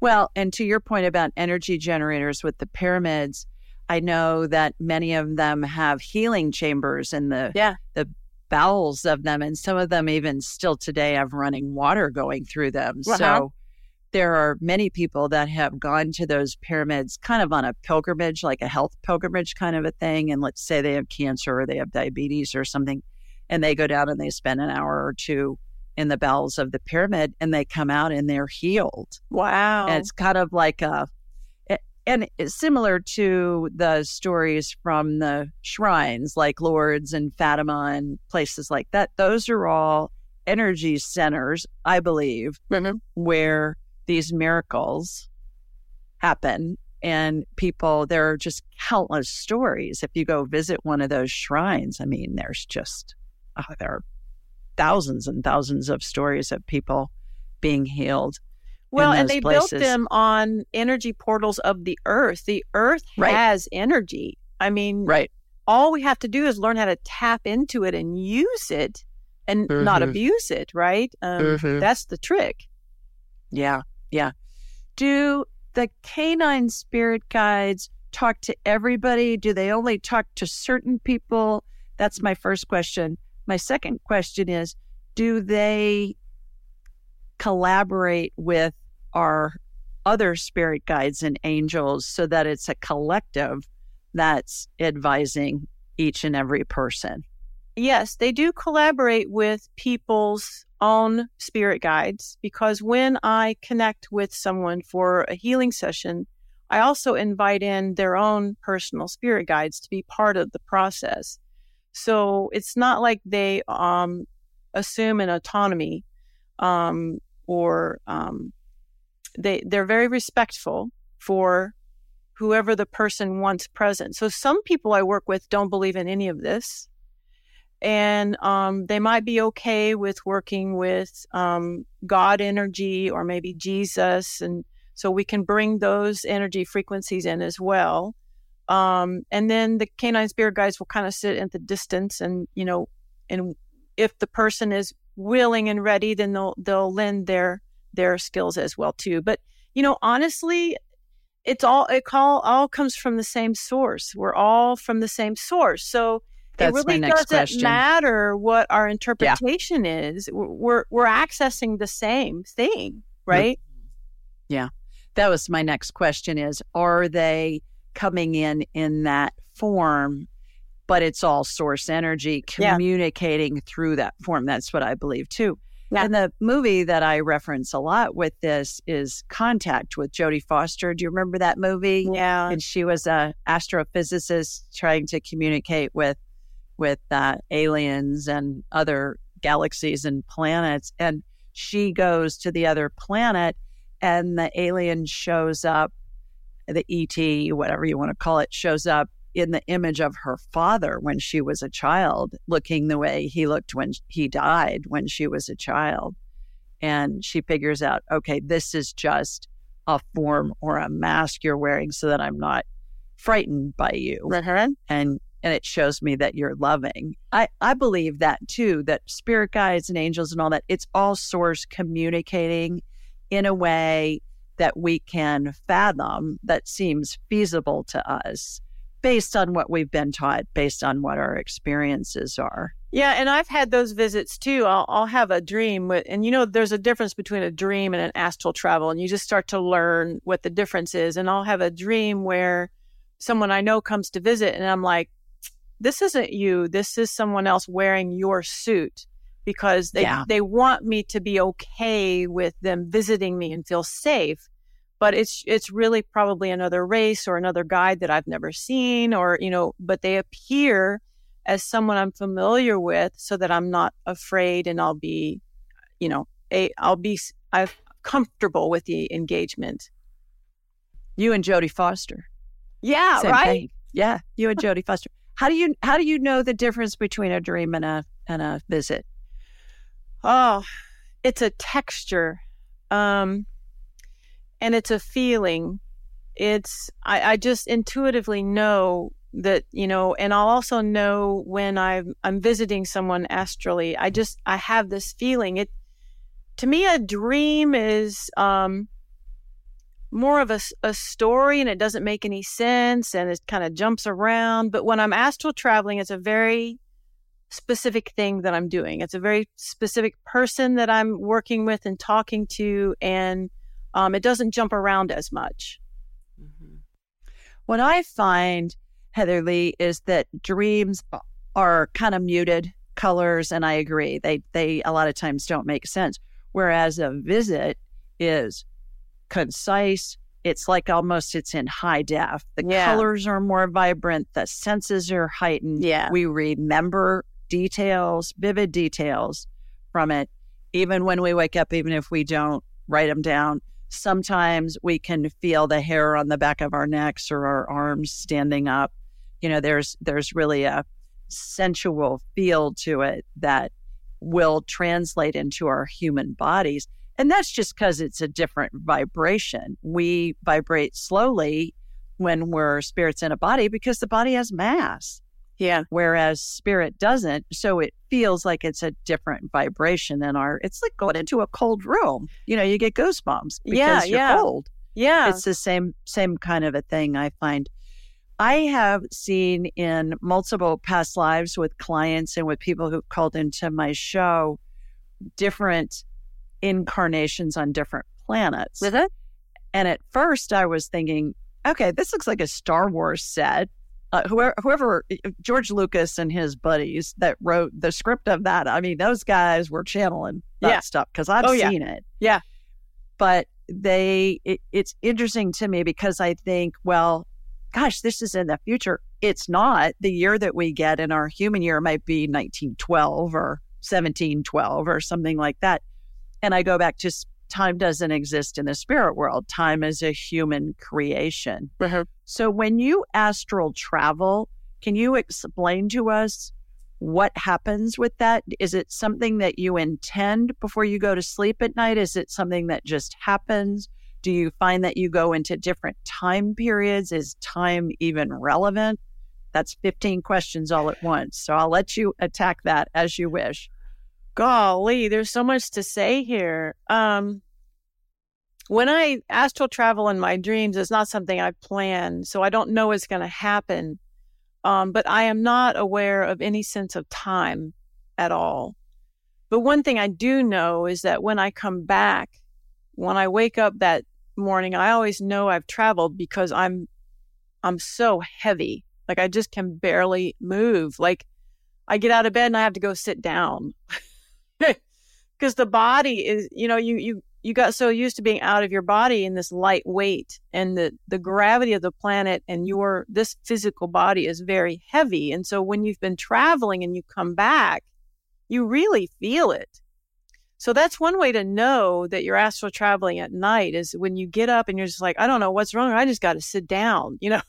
Well, and to your point about energy generators with the pyramids, I know that many of them have healing chambers in the yeah. the bowels of them, and some of them even still today have running water going through them. Uh-huh. So there are many people that have gone to those pyramids kind of on a pilgrimage, like a health pilgrimage kind of a thing. And let's say they have cancer or they have diabetes or something, and they go down and they spend an hour or two in the bowels of the pyramid and they come out and they're healed. Wow. And it's kind of like a, and it's similar to the stories from the shrines like Lourdes and Fatima and places like that. Those are all energy centers, I believe, mm-hmm. where these miracles happen and people there are just countless stories if you go visit one of those shrines i mean there's just oh, there are thousands and thousands of stories of people being healed well and they places. built them on energy portals of the earth the earth right. has energy i mean right all we have to do is learn how to tap into it and use it and mm-hmm. not abuse it right um, mm-hmm. that's the trick yeah yeah. Do the canine spirit guides talk to everybody? Do they only talk to certain people? That's my first question. My second question is Do they collaborate with our other spirit guides and angels so that it's a collective that's advising each and every person? Yes, they do collaborate with people's own spirit guides because when I connect with someone for a healing session, I also invite in their own personal spirit guides to be part of the process. So it's not like they um, assume an autonomy um, or um, they they're very respectful for whoever the person wants present. So some people I work with don't believe in any of this and um, they might be okay with working with um, God energy or maybe Jesus, and so we can bring those energy frequencies in as well. Um, and then the canine spirit guides will kind of sit at the distance, and you know, and if the person is willing and ready, then they'll they'll lend their their skills as well too. But you know, honestly, it's all it all all comes from the same source. We're all from the same source. So That's it really doesn't question. matter what our interpretation is. We're we're accessing the same thing, right? Yeah. That was my next question is are they coming in in that form but it's all source energy Yeah. communicating through that form that's what I believe too. Yeah. And the movie that I reference a lot with this is Contact with Jodie Foster. Do you remember that movie? Yeah. and she was a astrophysicist trying to communicate with with uh, aliens and other galaxies and planets and she goes to the other planet and the alien shows up the et whatever you want to call it shows up in the image of her father when she was a child looking the way he looked when he died when she was a child and she figures out okay this is just a form or a mask you're wearing so that I'm not frightened by you. Uh-huh. And and it shows me that you're loving. I, I believe that too, that spirit guides and angels and all that, it's all source communicating in a way that we can fathom that seems feasible to us based on what we've been taught, based on what our experiences are. Yeah, and I've had those visits too. I'll, I'll have a dream with, and you know, there's a difference between a dream and an astral travel, and you just start to learn what the difference is. And I'll have a dream where someone I know comes to visit, and I'm like, "This isn't you. This is someone else wearing your suit." Because they Yeah. they want me to be okay with them visiting me and feel safe, but it's it's really probably another race or another guide that I've never seen, or you know, but they appear as someone I'm familiar with so that I'm not afraid and I'll be, you know, a, I'll be I'm comfortable with the engagement. You and Jodie Foster. Yeah, Same right. thing. Yeah, you and Jodie Foster. How do you how do you know the difference between a dream and a and a visit? Oh, it's a texture. Um and it's a feeling. It's I, I just intuitively know that, you know, and I'll also know when I'm I'm visiting someone astrally. I just I have this feeling. It to me a dream is um more of a, a story and it doesn't make any sense and it kind of jumps around. But when I'm astral traveling, it's a very specific thing that I'm doing. It's a very specific person that I'm working with and talking to, and um, it doesn't jump around as much. What I find, Heather Leigh, is that dreams are kind of muted colors, and I agree. They they a lot of times don't make sense. Whereas a visit is concise. It's like almost it's in high def. The Yeah. colors are more vibrant. The senses are heightened. Yeah. We remember details, vivid details from it, even when we wake up, even if we don't write them down. Sometimes we can feel the hair on the back of our necks or our arms standing up. You know, there's there's really a sensual feel to it that will translate into our human bodies. And that's just because it's a different vibration. We vibrate slowly when we're spirits in a body because the body has mass Yeah. whereas spirit doesn't. So it feels like it's a different vibration than our. It's like going into a cold room. You know, you get goosebumps because Yeah, you're yeah. cold. Yeah. It's the same same kind of a thing. I find. I have seen in multiple past lives with clients and with people who've called into my show different incarnations on different planets. It? And at first, I was thinking, okay, this looks like a Star Wars set. Uh, whoever, whoever, George Lucas and his buddies that wrote the script of that, I mean, those guys were channeling that Yeah. stuff because I've Oh, yeah. seen it. Yeah. But they, it, it's interesting to me because I think, well, gosh, this is in the future. It's not. The year that we get in our human year might be 1912 or 1712 or something like that. And I go back to time doesn't exist in the spirit world. Time is a human creation. Uh-huh. So when you astral travel, can you explain to us what happens with that? Is it something that you intend before you go to sleep at night? Is it something that just happens? Do you find that you go into different time periods? Is time even relevant? That's 15 questions all at once. So I'll let you attack that as you wish. Golly, there's so much to say here. Um, when I astral travel in my dreams, it's not something I plan, so I don't know what's going to happen. Um, but I am not aware of any sense of time at all. But one thing I do know is that when I come back, when I wake up that morning, I always know I've traveled because I'm I'm so heavy. Like I just can barely move. Like I get out of bed and I have to go sit down. Because the body is, you know, you you you got so used to being out of your body in this light weight and the the gravity of the planet and your this physical body is very heavy. And so when you've been traveling and you come back, you really feel it. So that's one way to know that you're astral traveling at night is when you get up and you're just like, I don't know what's wrong. I just got to sit down, you know?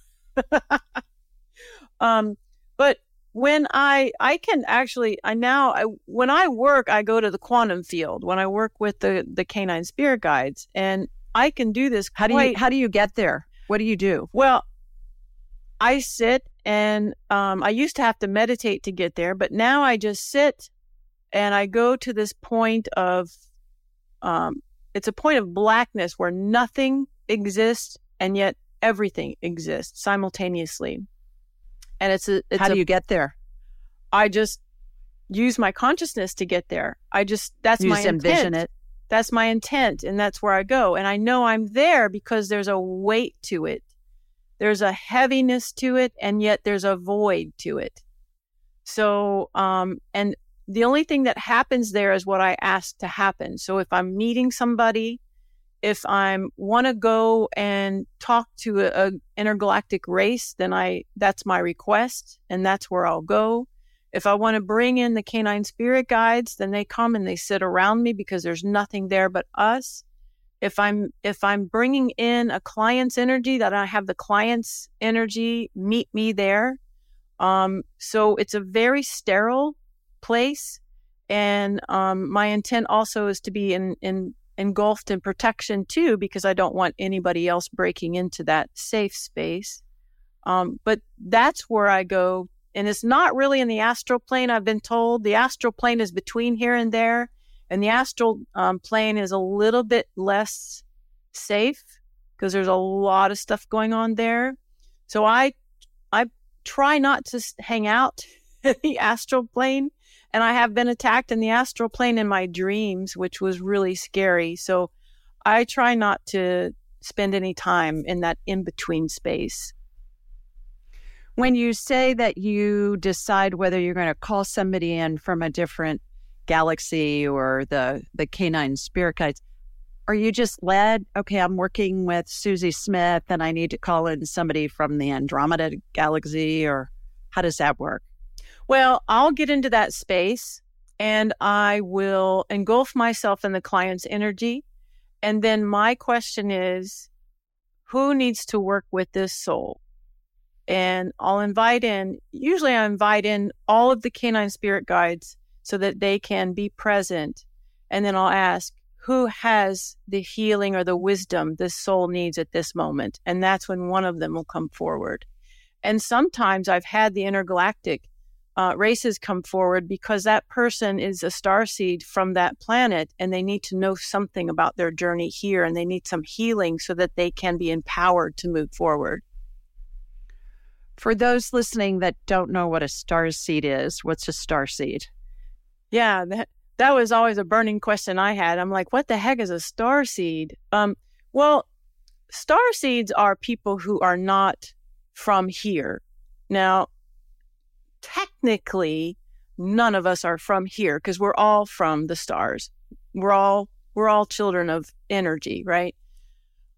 um, but when I, I can actually, I now, I, when I work, I go to the quantum field when I work with the, the canine spirit guides and I can do this. How do you, how do you get there? What do you do? Well, I sit and um, I used to have to meditate to get there, but now I just sit and I go to this point of, um, it's a point of blackness where nothing exists and yet everything exists simultaneously. And it's a, it's how do a, you get there? I just use my consciousness to get there. I just, that's you my just envision it. That's my intent. And that's where I go. And I know I'm there because there's a weight to it. There's a heaviness to it. And yet there's a void to it. So, um, and the only thing that happens there is what I ask to happen. So if I'm meeting somebody, if I'm want to go and talk to a, a, intergalactic race, then I that's my request, and that's where I'll go. If I want to bring in the canine spirit guides, then they come and they sit around me because there's nothing there but us. If I'm if I'm bringing in a client's energy, that I have the client's energy meet me there. Um, so it's a very sterile place. And um, my intent also is to be in, in engulfed in protection too, because I don't want anybody else breaking into that safe space. Um, but that's where I go. And it's not really in the astral plane, I've been told. The astral plane is between here and there. And the astral um, plane is a little bit less safe because there's a lot of stuff going on there. So I, I try not to hang out in the astral plane and I have been attacked in the astral plane in my dreams, which was really scary. So I try not to spend any time in that in between space. When you say that you decide whether you're going to call somebody in from a different galaxy or the the canine spirit guides, are you just led? Okay, I'm working with Susie Smith and I need to call in somebody from the Andromeda galaxy, or how does that work? Well, I'll get into that space and I will engulf myself in the client's energy. And then my question is who needs to work with this soul? And I'll invite in, usually I invite in all of the canine spirit guides so that they can be present. And then I'll ask, who has the healing or the wisdom this soul needs at this moment? And that's when one of them will come forward. And sometimes I've had the intergalactic uh, races come forward because that person is a star seed from that planet and they need to know something about their journey here and they need some healing so that they can be empowered to move forward. For those listening that don't know what a star seed is, what's a star seed? Yeah, that, that was always a burning question I had. I'm like, what the heck is a star seed? Um, well, star seeds are people who are not from here. Now, technically none of us are from here because we're all from the stars. We're all we're all children of energy, right?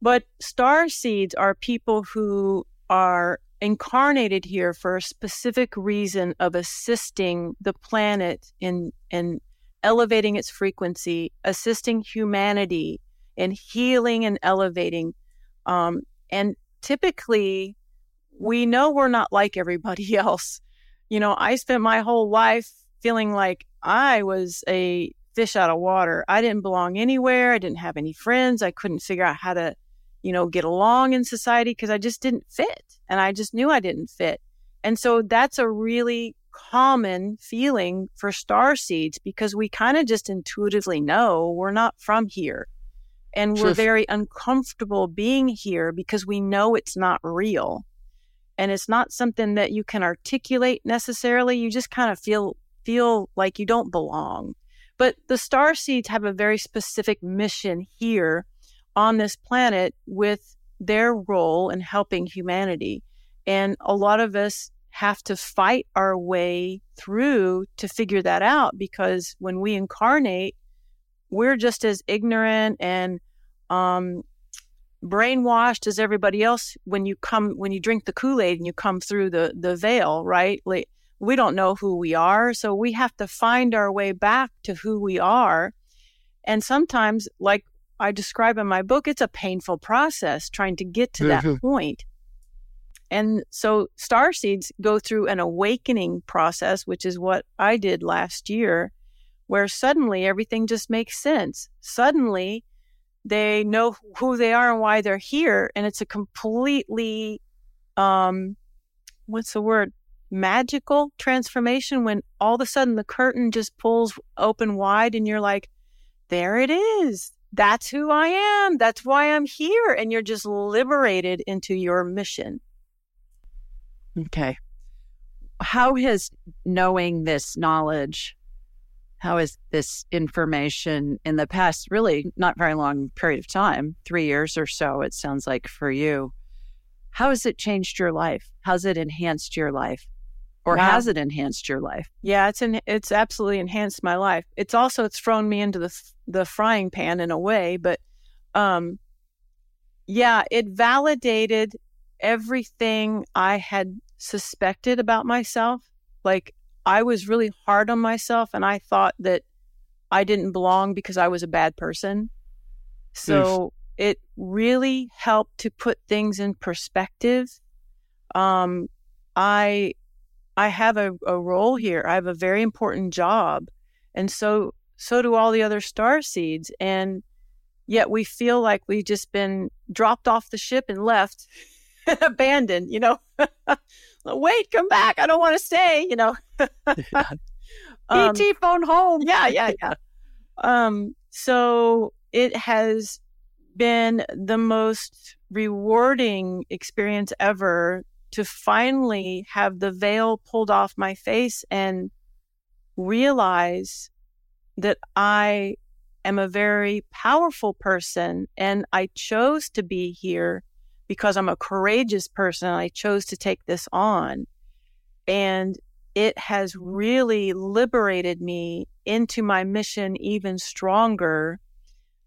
But star seeds are people who are incarnated here for a specific reason of assisting the planet in in elevating its frequency, assisting humanity in healing and elevating. Um, and typically, we know we're not like everybody else you know, I spent my whole life feeling like I was a fish out of water. I didn't belong anywhere. I didn't have any friends. I couldn't figure out how to, you know, get along in society because I just didn't fit. And I just knew I didn't fit. And so that's a really common feeling for star seeds because we kind of just intuitively know we're not from here. And we're very uncomfortable being here because we know it's not real. And it's not something that you can articulate necessarily. You just kind of feel feel like you don't belong. But the star seeds have a very specific mission here on this planet with their role in helping humanity. And a lot of us have to fight our way through to figure that out because when we incarnate, we're just as ignorant and um, brainwashed as everybody else when you come when you drink the kool-aid and you come through the the veil right like we don't know who we are so we have to find our way back to who we are and sometimes like i describe in my book it's a painful process trying to get to mm-hmm. that point and so star seeds go through an awakening process, which is what I did last year, where suddenly everything just makes sense. Suddenly they know who they are and why they're here. And it's a completely, um, what's the word? Magical transformation when all of a sudden the curtain just pulls open wide and you're like, there it is. That's who I am. That's why I'm here. And you're just liberated into your mission. Okay. How has knowing this knowledge, how has this information in the past, really not very long period of time, three years or so, it sounds like for you, how has it changed your life? How's it enhanced your life? Or wow. has it enhanced your life? Yeah, it's in, it's absolutely enhanced my life. It's also it's thrown me into the the frying pan in a way, but um yeah, it validated everything I had suspected about myself. Like I was really hard on myself and I thought that I didn't belong because I was a bad person. So Oof. it really helped to put things in perspective. Um, I I have a, a role here. I have a very important job. And so so do all the other star seeds. And yet we feel like we've just been dropped off the ship and left abandoned, you know. Wait, come back. I don't want to stay, you know. um, ET phone home. Yeah, yeah, yeah. Um, so it has been the most rewarding experience ever to finally have the veil pulled off my face and realize that I am a very powerful person and I chose to be here because I'm a courageous person. I chose to take this on. And it has really liberated me into my mission even stronger.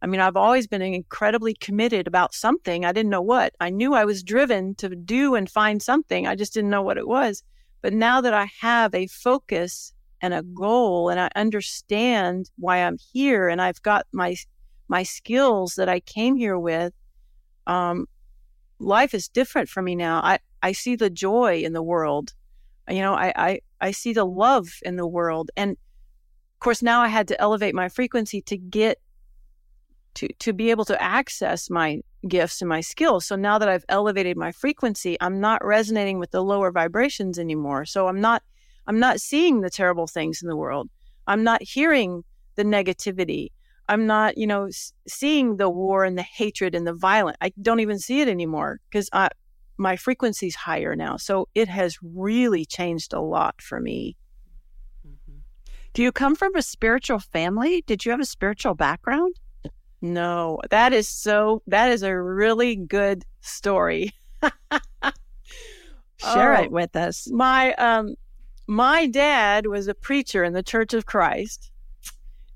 I mean, I've always been incredibly committed about something. I didn't know what. I knew I was driven to do and find something. I just didn't know what it was. But now that I have a focus and a goal and I understand why I'm here and I've got my my skills that I came here with, um, life is different for me now. I, I see the joy in the world. You know, I, I, I see the love in the world. And of course, now I had to elevate my frequency to get to, to be able to access my gifts and my skills. So now that I've elevated my frequency, I'm not resonating with the lower vibrations anymore. So I'm not, I'm not seeing the terrible things in the world. I'm not hearing the negativity. I'm not, you know, seeing the war and the hatred and the violence. I don't even see it anymore because I my frequency's higher now. So it has really changed a lot for me. Mm-hmm. Do you come from a spiritual family? Did you have a spiritual background? No, that is so, that is a really good story. Share oh, it with us. My, um, my dad was a preacher in the Church of Christ.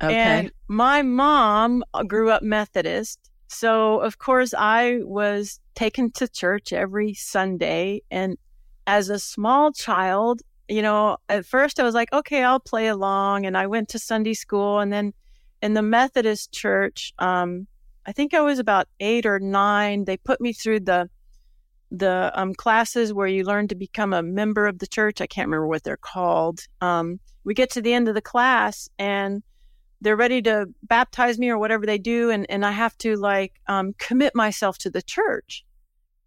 Okay. And my mom uh, grew up Methodist. So, of course, I was taken to church every Sunday. And as a small child, you know, at first I was like, okay, I'll play along. And I went to Sunday school. And then in the Methodist church, um, I think I was about eight or nine. They put me through the the um, classes where you learn to become a member of the church. I can't remember what they're called. Um, we get to the end of the class, and they're ready to baptize me or whatever they do and, and i have to like um, commit myself to the church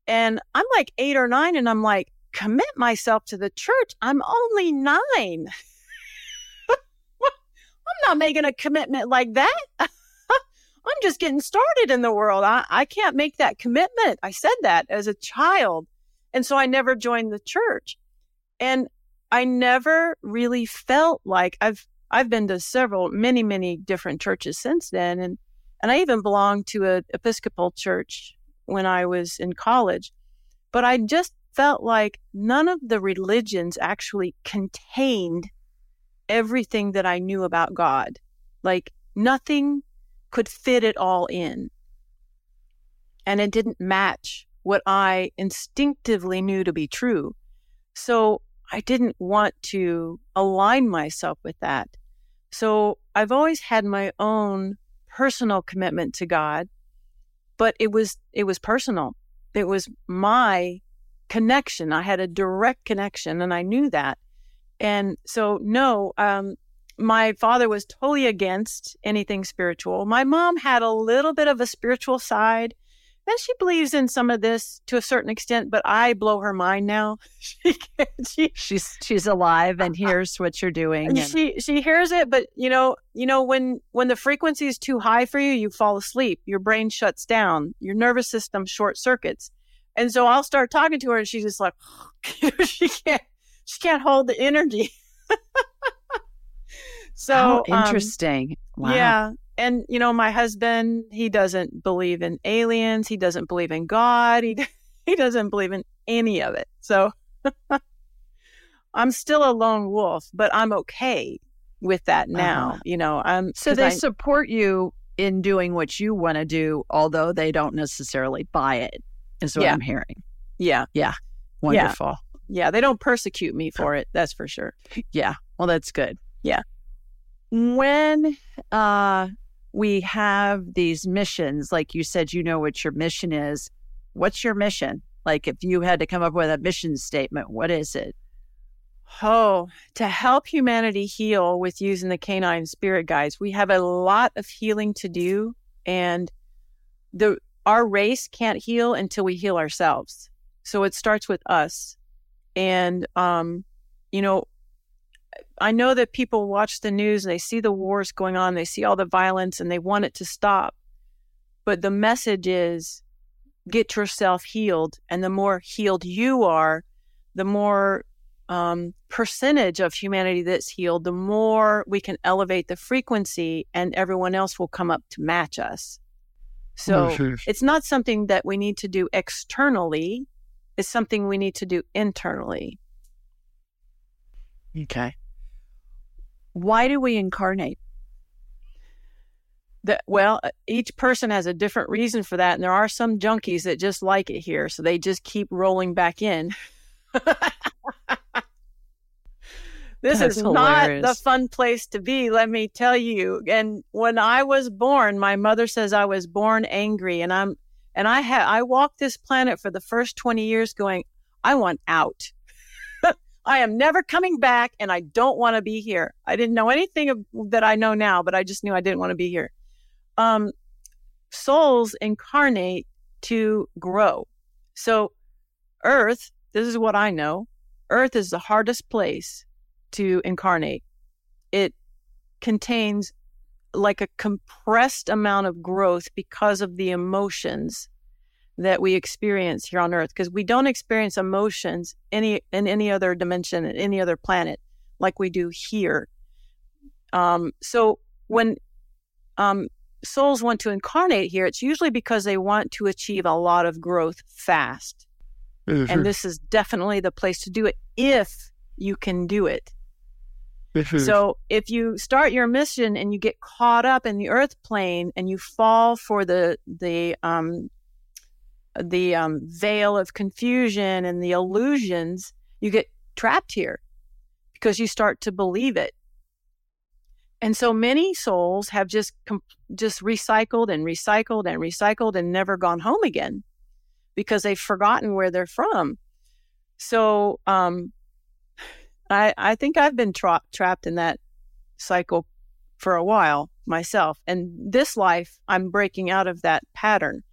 and i'm like eight or nine and i'm like commit myself to the church i'm only nine i'm not making a commitment like that I'm just getting started in the world. I, I can't make that commitment. I said that as a child. And so I never joined the church. And I never really felt like I've I've been to several, many, many different churches since then. And and I even belonged to an Episcopal church when I was in college. But I just felt like none of the religions actually contained everything that I knew about God. Like nothing could fit it all in. And it didn't match what I instinctively knew to be true. So I didn't want to align myself with that. So I've always had my own personal commitment to God, but it was it was personal. It was my connection. I had a direct connection and I knew that. And so no, um, my father was totally against anything spiritual. My mom had a little bit of a spiritual side. And she believes in some of this to a certain extent, but I blow her mind now. she, she, she's she's alive and hears what you're doing. And, and she she hears it, but you know you know when when the frequency is too high for you, you fall asleep. Your brain shuts down. Your nervous system short circuits. And so I'll start talking to her, and she's just like she can't she can't hold the energy. so How um, interesting. Um, wow. Yeah. And you know, my husband, he doesn't believe in aliens. He doesn't believe in God. He he doesn't believe in any of it. So I'm still a lone wolf, but I'm okay with that now. Uh-huh. You know, I'm so they I, support you in doing what you want to do, although they don't necessarily buy it. Is what yeah. I'm hearing. Yeah, yeah, wonderful. Yeah. yeah, they don't persecute me for it. That's for sure. Yeah, well, that's good. Yeah. When uh, we have these missions, like you said, you know what your mission is. What's your mission? Like, if you had to come up with a mission statement, what is it? Oh, to help humanity heal with using the canine spirit guides. We have a lot of healing to do, and the our race can't heal until we heal ourselves. So it starts with us. And um, you know, I know that people watch the news and they see the wars going on, they see all the violence and they want it to stop. But the message is get yourself healed. And the more healed you are, the more um, percentage of humanity that's healed, the more we can elevate the frequency and everyone else will come up to match us. So it's not something that we need to do externally, it's something we need to do internally. Okay. Why do we incarnate? That, well, uh, each person has a different reason for that. And there are some junkies that just like it here. So they just keep rolling back in. this That's is hilarious. not the fun place to be, let me tell you. And when I was born, my mother says I was born angry. And I'm, and I had, I walked this planet for the first 20 years going, I want out. I am never coming back and I don't want to be here. I didn't know anything of, that I know now, but I just knew I didn't want to be here. Um, souls incarnate to grow. So, Earth, this is what I know Earth is the hardest place to incarnate. It contains like a compressed amount of growth because of the emotions that we experience here on earth because we don't experience emotions any in any other dimension in any other planet like we do here um, so when um, souls want to incarnate here it's usually because they want to achieve a lot of growth fast mm-hmm. and this is definitely the place to do it if you can do it mm-hmm. so if you start your mission and you get caught up in the earth plane and you fall for the the um, the um, veil of confusion and the illusions, you get trapped here because you start to believe it. And so many souls have just com- just recycled and recycled and recycled and never gone home again because they've forgotten where they're from. So um, I I think I've been tra- trapped in that cycle for a while myself. And this life, I'm breaking out of that pattern.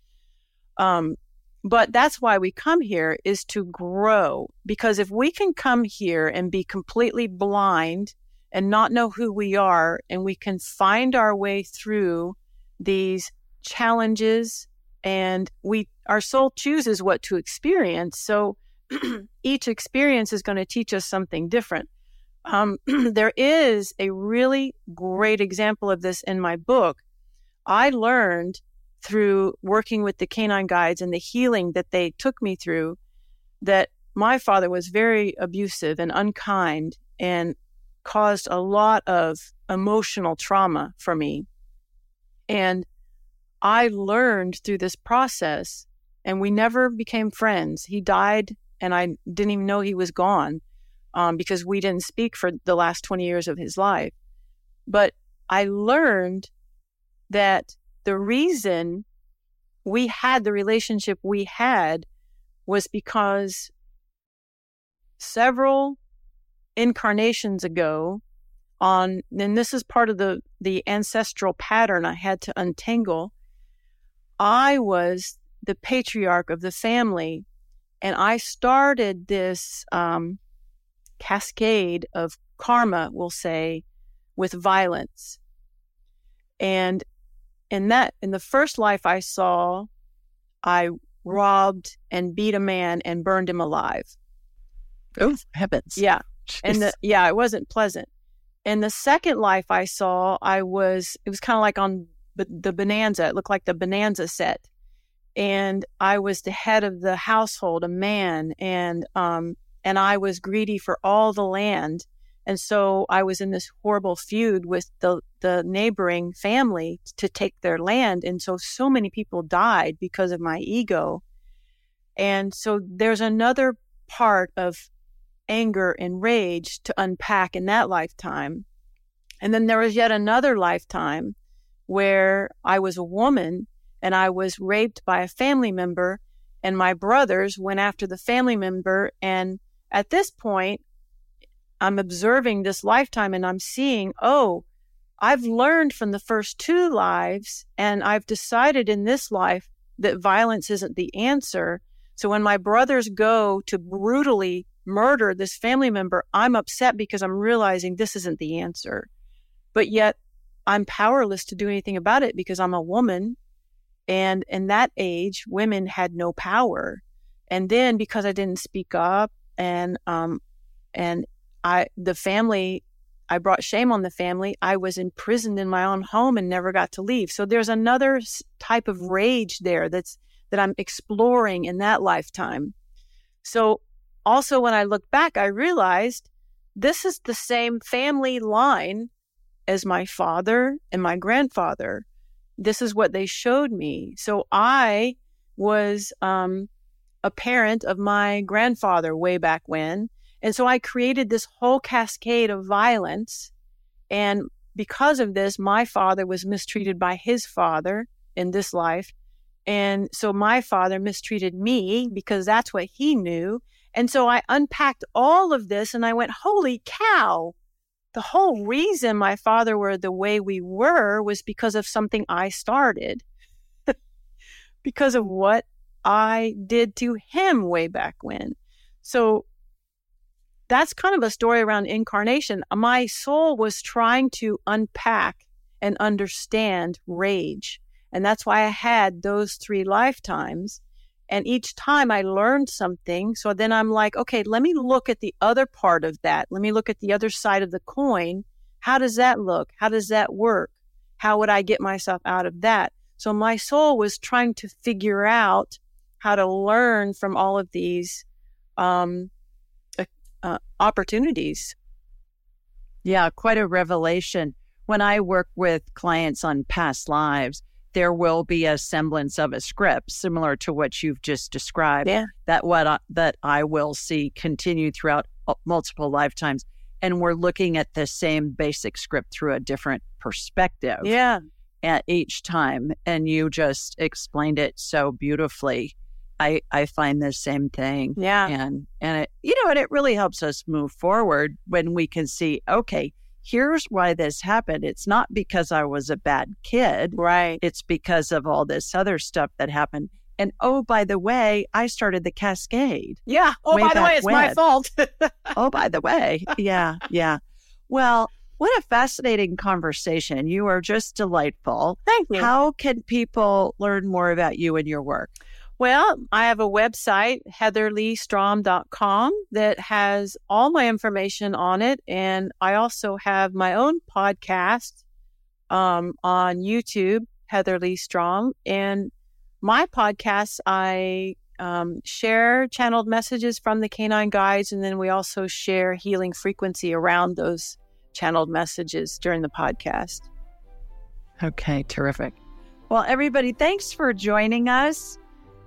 Um, but that's why we come here is to grow. Because if we can come here and be completely blind and not know who we are, and we can find our way through these challenges and we our soul chooses what to experience so each experience is going to teach us something different um, there is a really great example of this in my book i learned through working with the canine guides and the healing that they took me through that my father was very abusive and unkind and caused a lot of emotional trauma for me and I learned through this process, and we never became friends. He died, and I didn't even know he was gone um, because we didn't speak for the last 20 years of his life. But I learned that the reason we had the relationship we had was because several incarnations ago on and this is part of the the ancestral pattern I had to untangle I was the patriarch of the family, and I started this um, cascade of karma, we'll say, with violence. And in that, in the first life I saw, I robbed and beat a man and burned him alive. Oh heavens! Yeah, and the, yeah, it wasn't pleasant. In the second life I saw, I was it was kind of like on the Bonanza. It looked like the Bonanza set. And I was the head of the household, a man, and um, and I was greedy for all the land. And so I was in this horrible feud with the, the neighboring family to take their land. And so, so many people died because of my ego. And so there's another part of anger and rage to unpack in that lifetime. And then there was yet another lifetime where I was a woman and I was raped by a family member, and my brothers went after the family member. And at this point, I'm observing this lifetime and I'm seeing, oh, I've learned from the first two lives, and I've decided in this life that violence isn't the answer. So when my brothers go to brutally murder this family member, I'm upset because I'm realizing this isn't the answer. But yet I'm powerless to do anything about it because I'm a woman. And in that age, women had no power. And then because I didn't speak up and, um, and I, the family, I brought shame on the family. I was imprisoned in my own home and never got to leave. So there's another type of rage there that's, that I'm exploring in that lifetime. So also when I look back, I realized this is the same family line as my father and my grandfather. This is what they showed me. So I was um, a parent of my grandfather way back when. And so I created this whole cascade of violence. And because of this, my father was mistreated by his father in this life. And so my father mistreated me because that's what he knew. And so I unpacked all of this and I went, holy cow, the whole reason my father were the way we were was because of something I started, because of what I did to him way back when. So that's kind of a story around incarnation. My soul was trying to unpack and understand rage. And that's why I had those three lifetimes and each time I learned something. So then I'm like, okay, let me look at the other part of that. Let me look at the other side of the coin. How does that look? How does that work? How would I get myself out of that? So my soul was trying to figure out how to learn from all of these um, uh, opportunities. Yeah, quite a revelation. When I work with clients on past lives, there will be a semblance of a script similar to what you've just described. Yeah. That what I, that I will see continue throughout uh, multiple lifetimes, and we're looking at the same basic script through a different perspective. Yeah. At each time, and you just explained it so beautifully. I I find the same thing. Yeah. And and it you know and it really helps us move forward when we can see okay here's why this happened. It's not because I was a bad kid. Right. It's because of all this other stuff that happened. And oh, by the way, I started the cascade. Yeah. Oh, by the way, it's when. my fault. oh, by the way. Yeah. Yeah. Well, What a fascinating conversation. You are just delightful. Thank you. How can people learn more about you and your work? Well, I have a website, heatherleighstrom.com, that has all my information on it. And I also have my own podcast um, on YouTube, Heather Leigh Strom. And my podcast, I um, share channeled messages from the canine guides. And then we also share healing frequency around those channeled messages during the podcast. Okay, terrific. Well, everybody, thanks for joining us.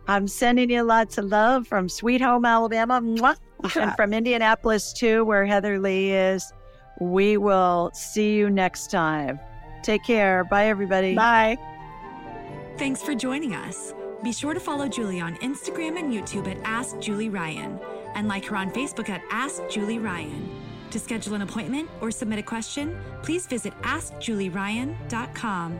I'm sending you lots of love from Sweet Home, Alabama, Mwah. Uh-huh. and from Indianapolis, too, where Heather Leigh is. We will see you next time. Take care. Bye, everybody. Bye. Thanks for joining us. Be sure to follow Julie on Instagram and YouTube at Ask Julie Ryan and like her on Facebook at Ask Julie Ryan. To schedule an appointment or submit a question, please visit AskJulieRyan.com.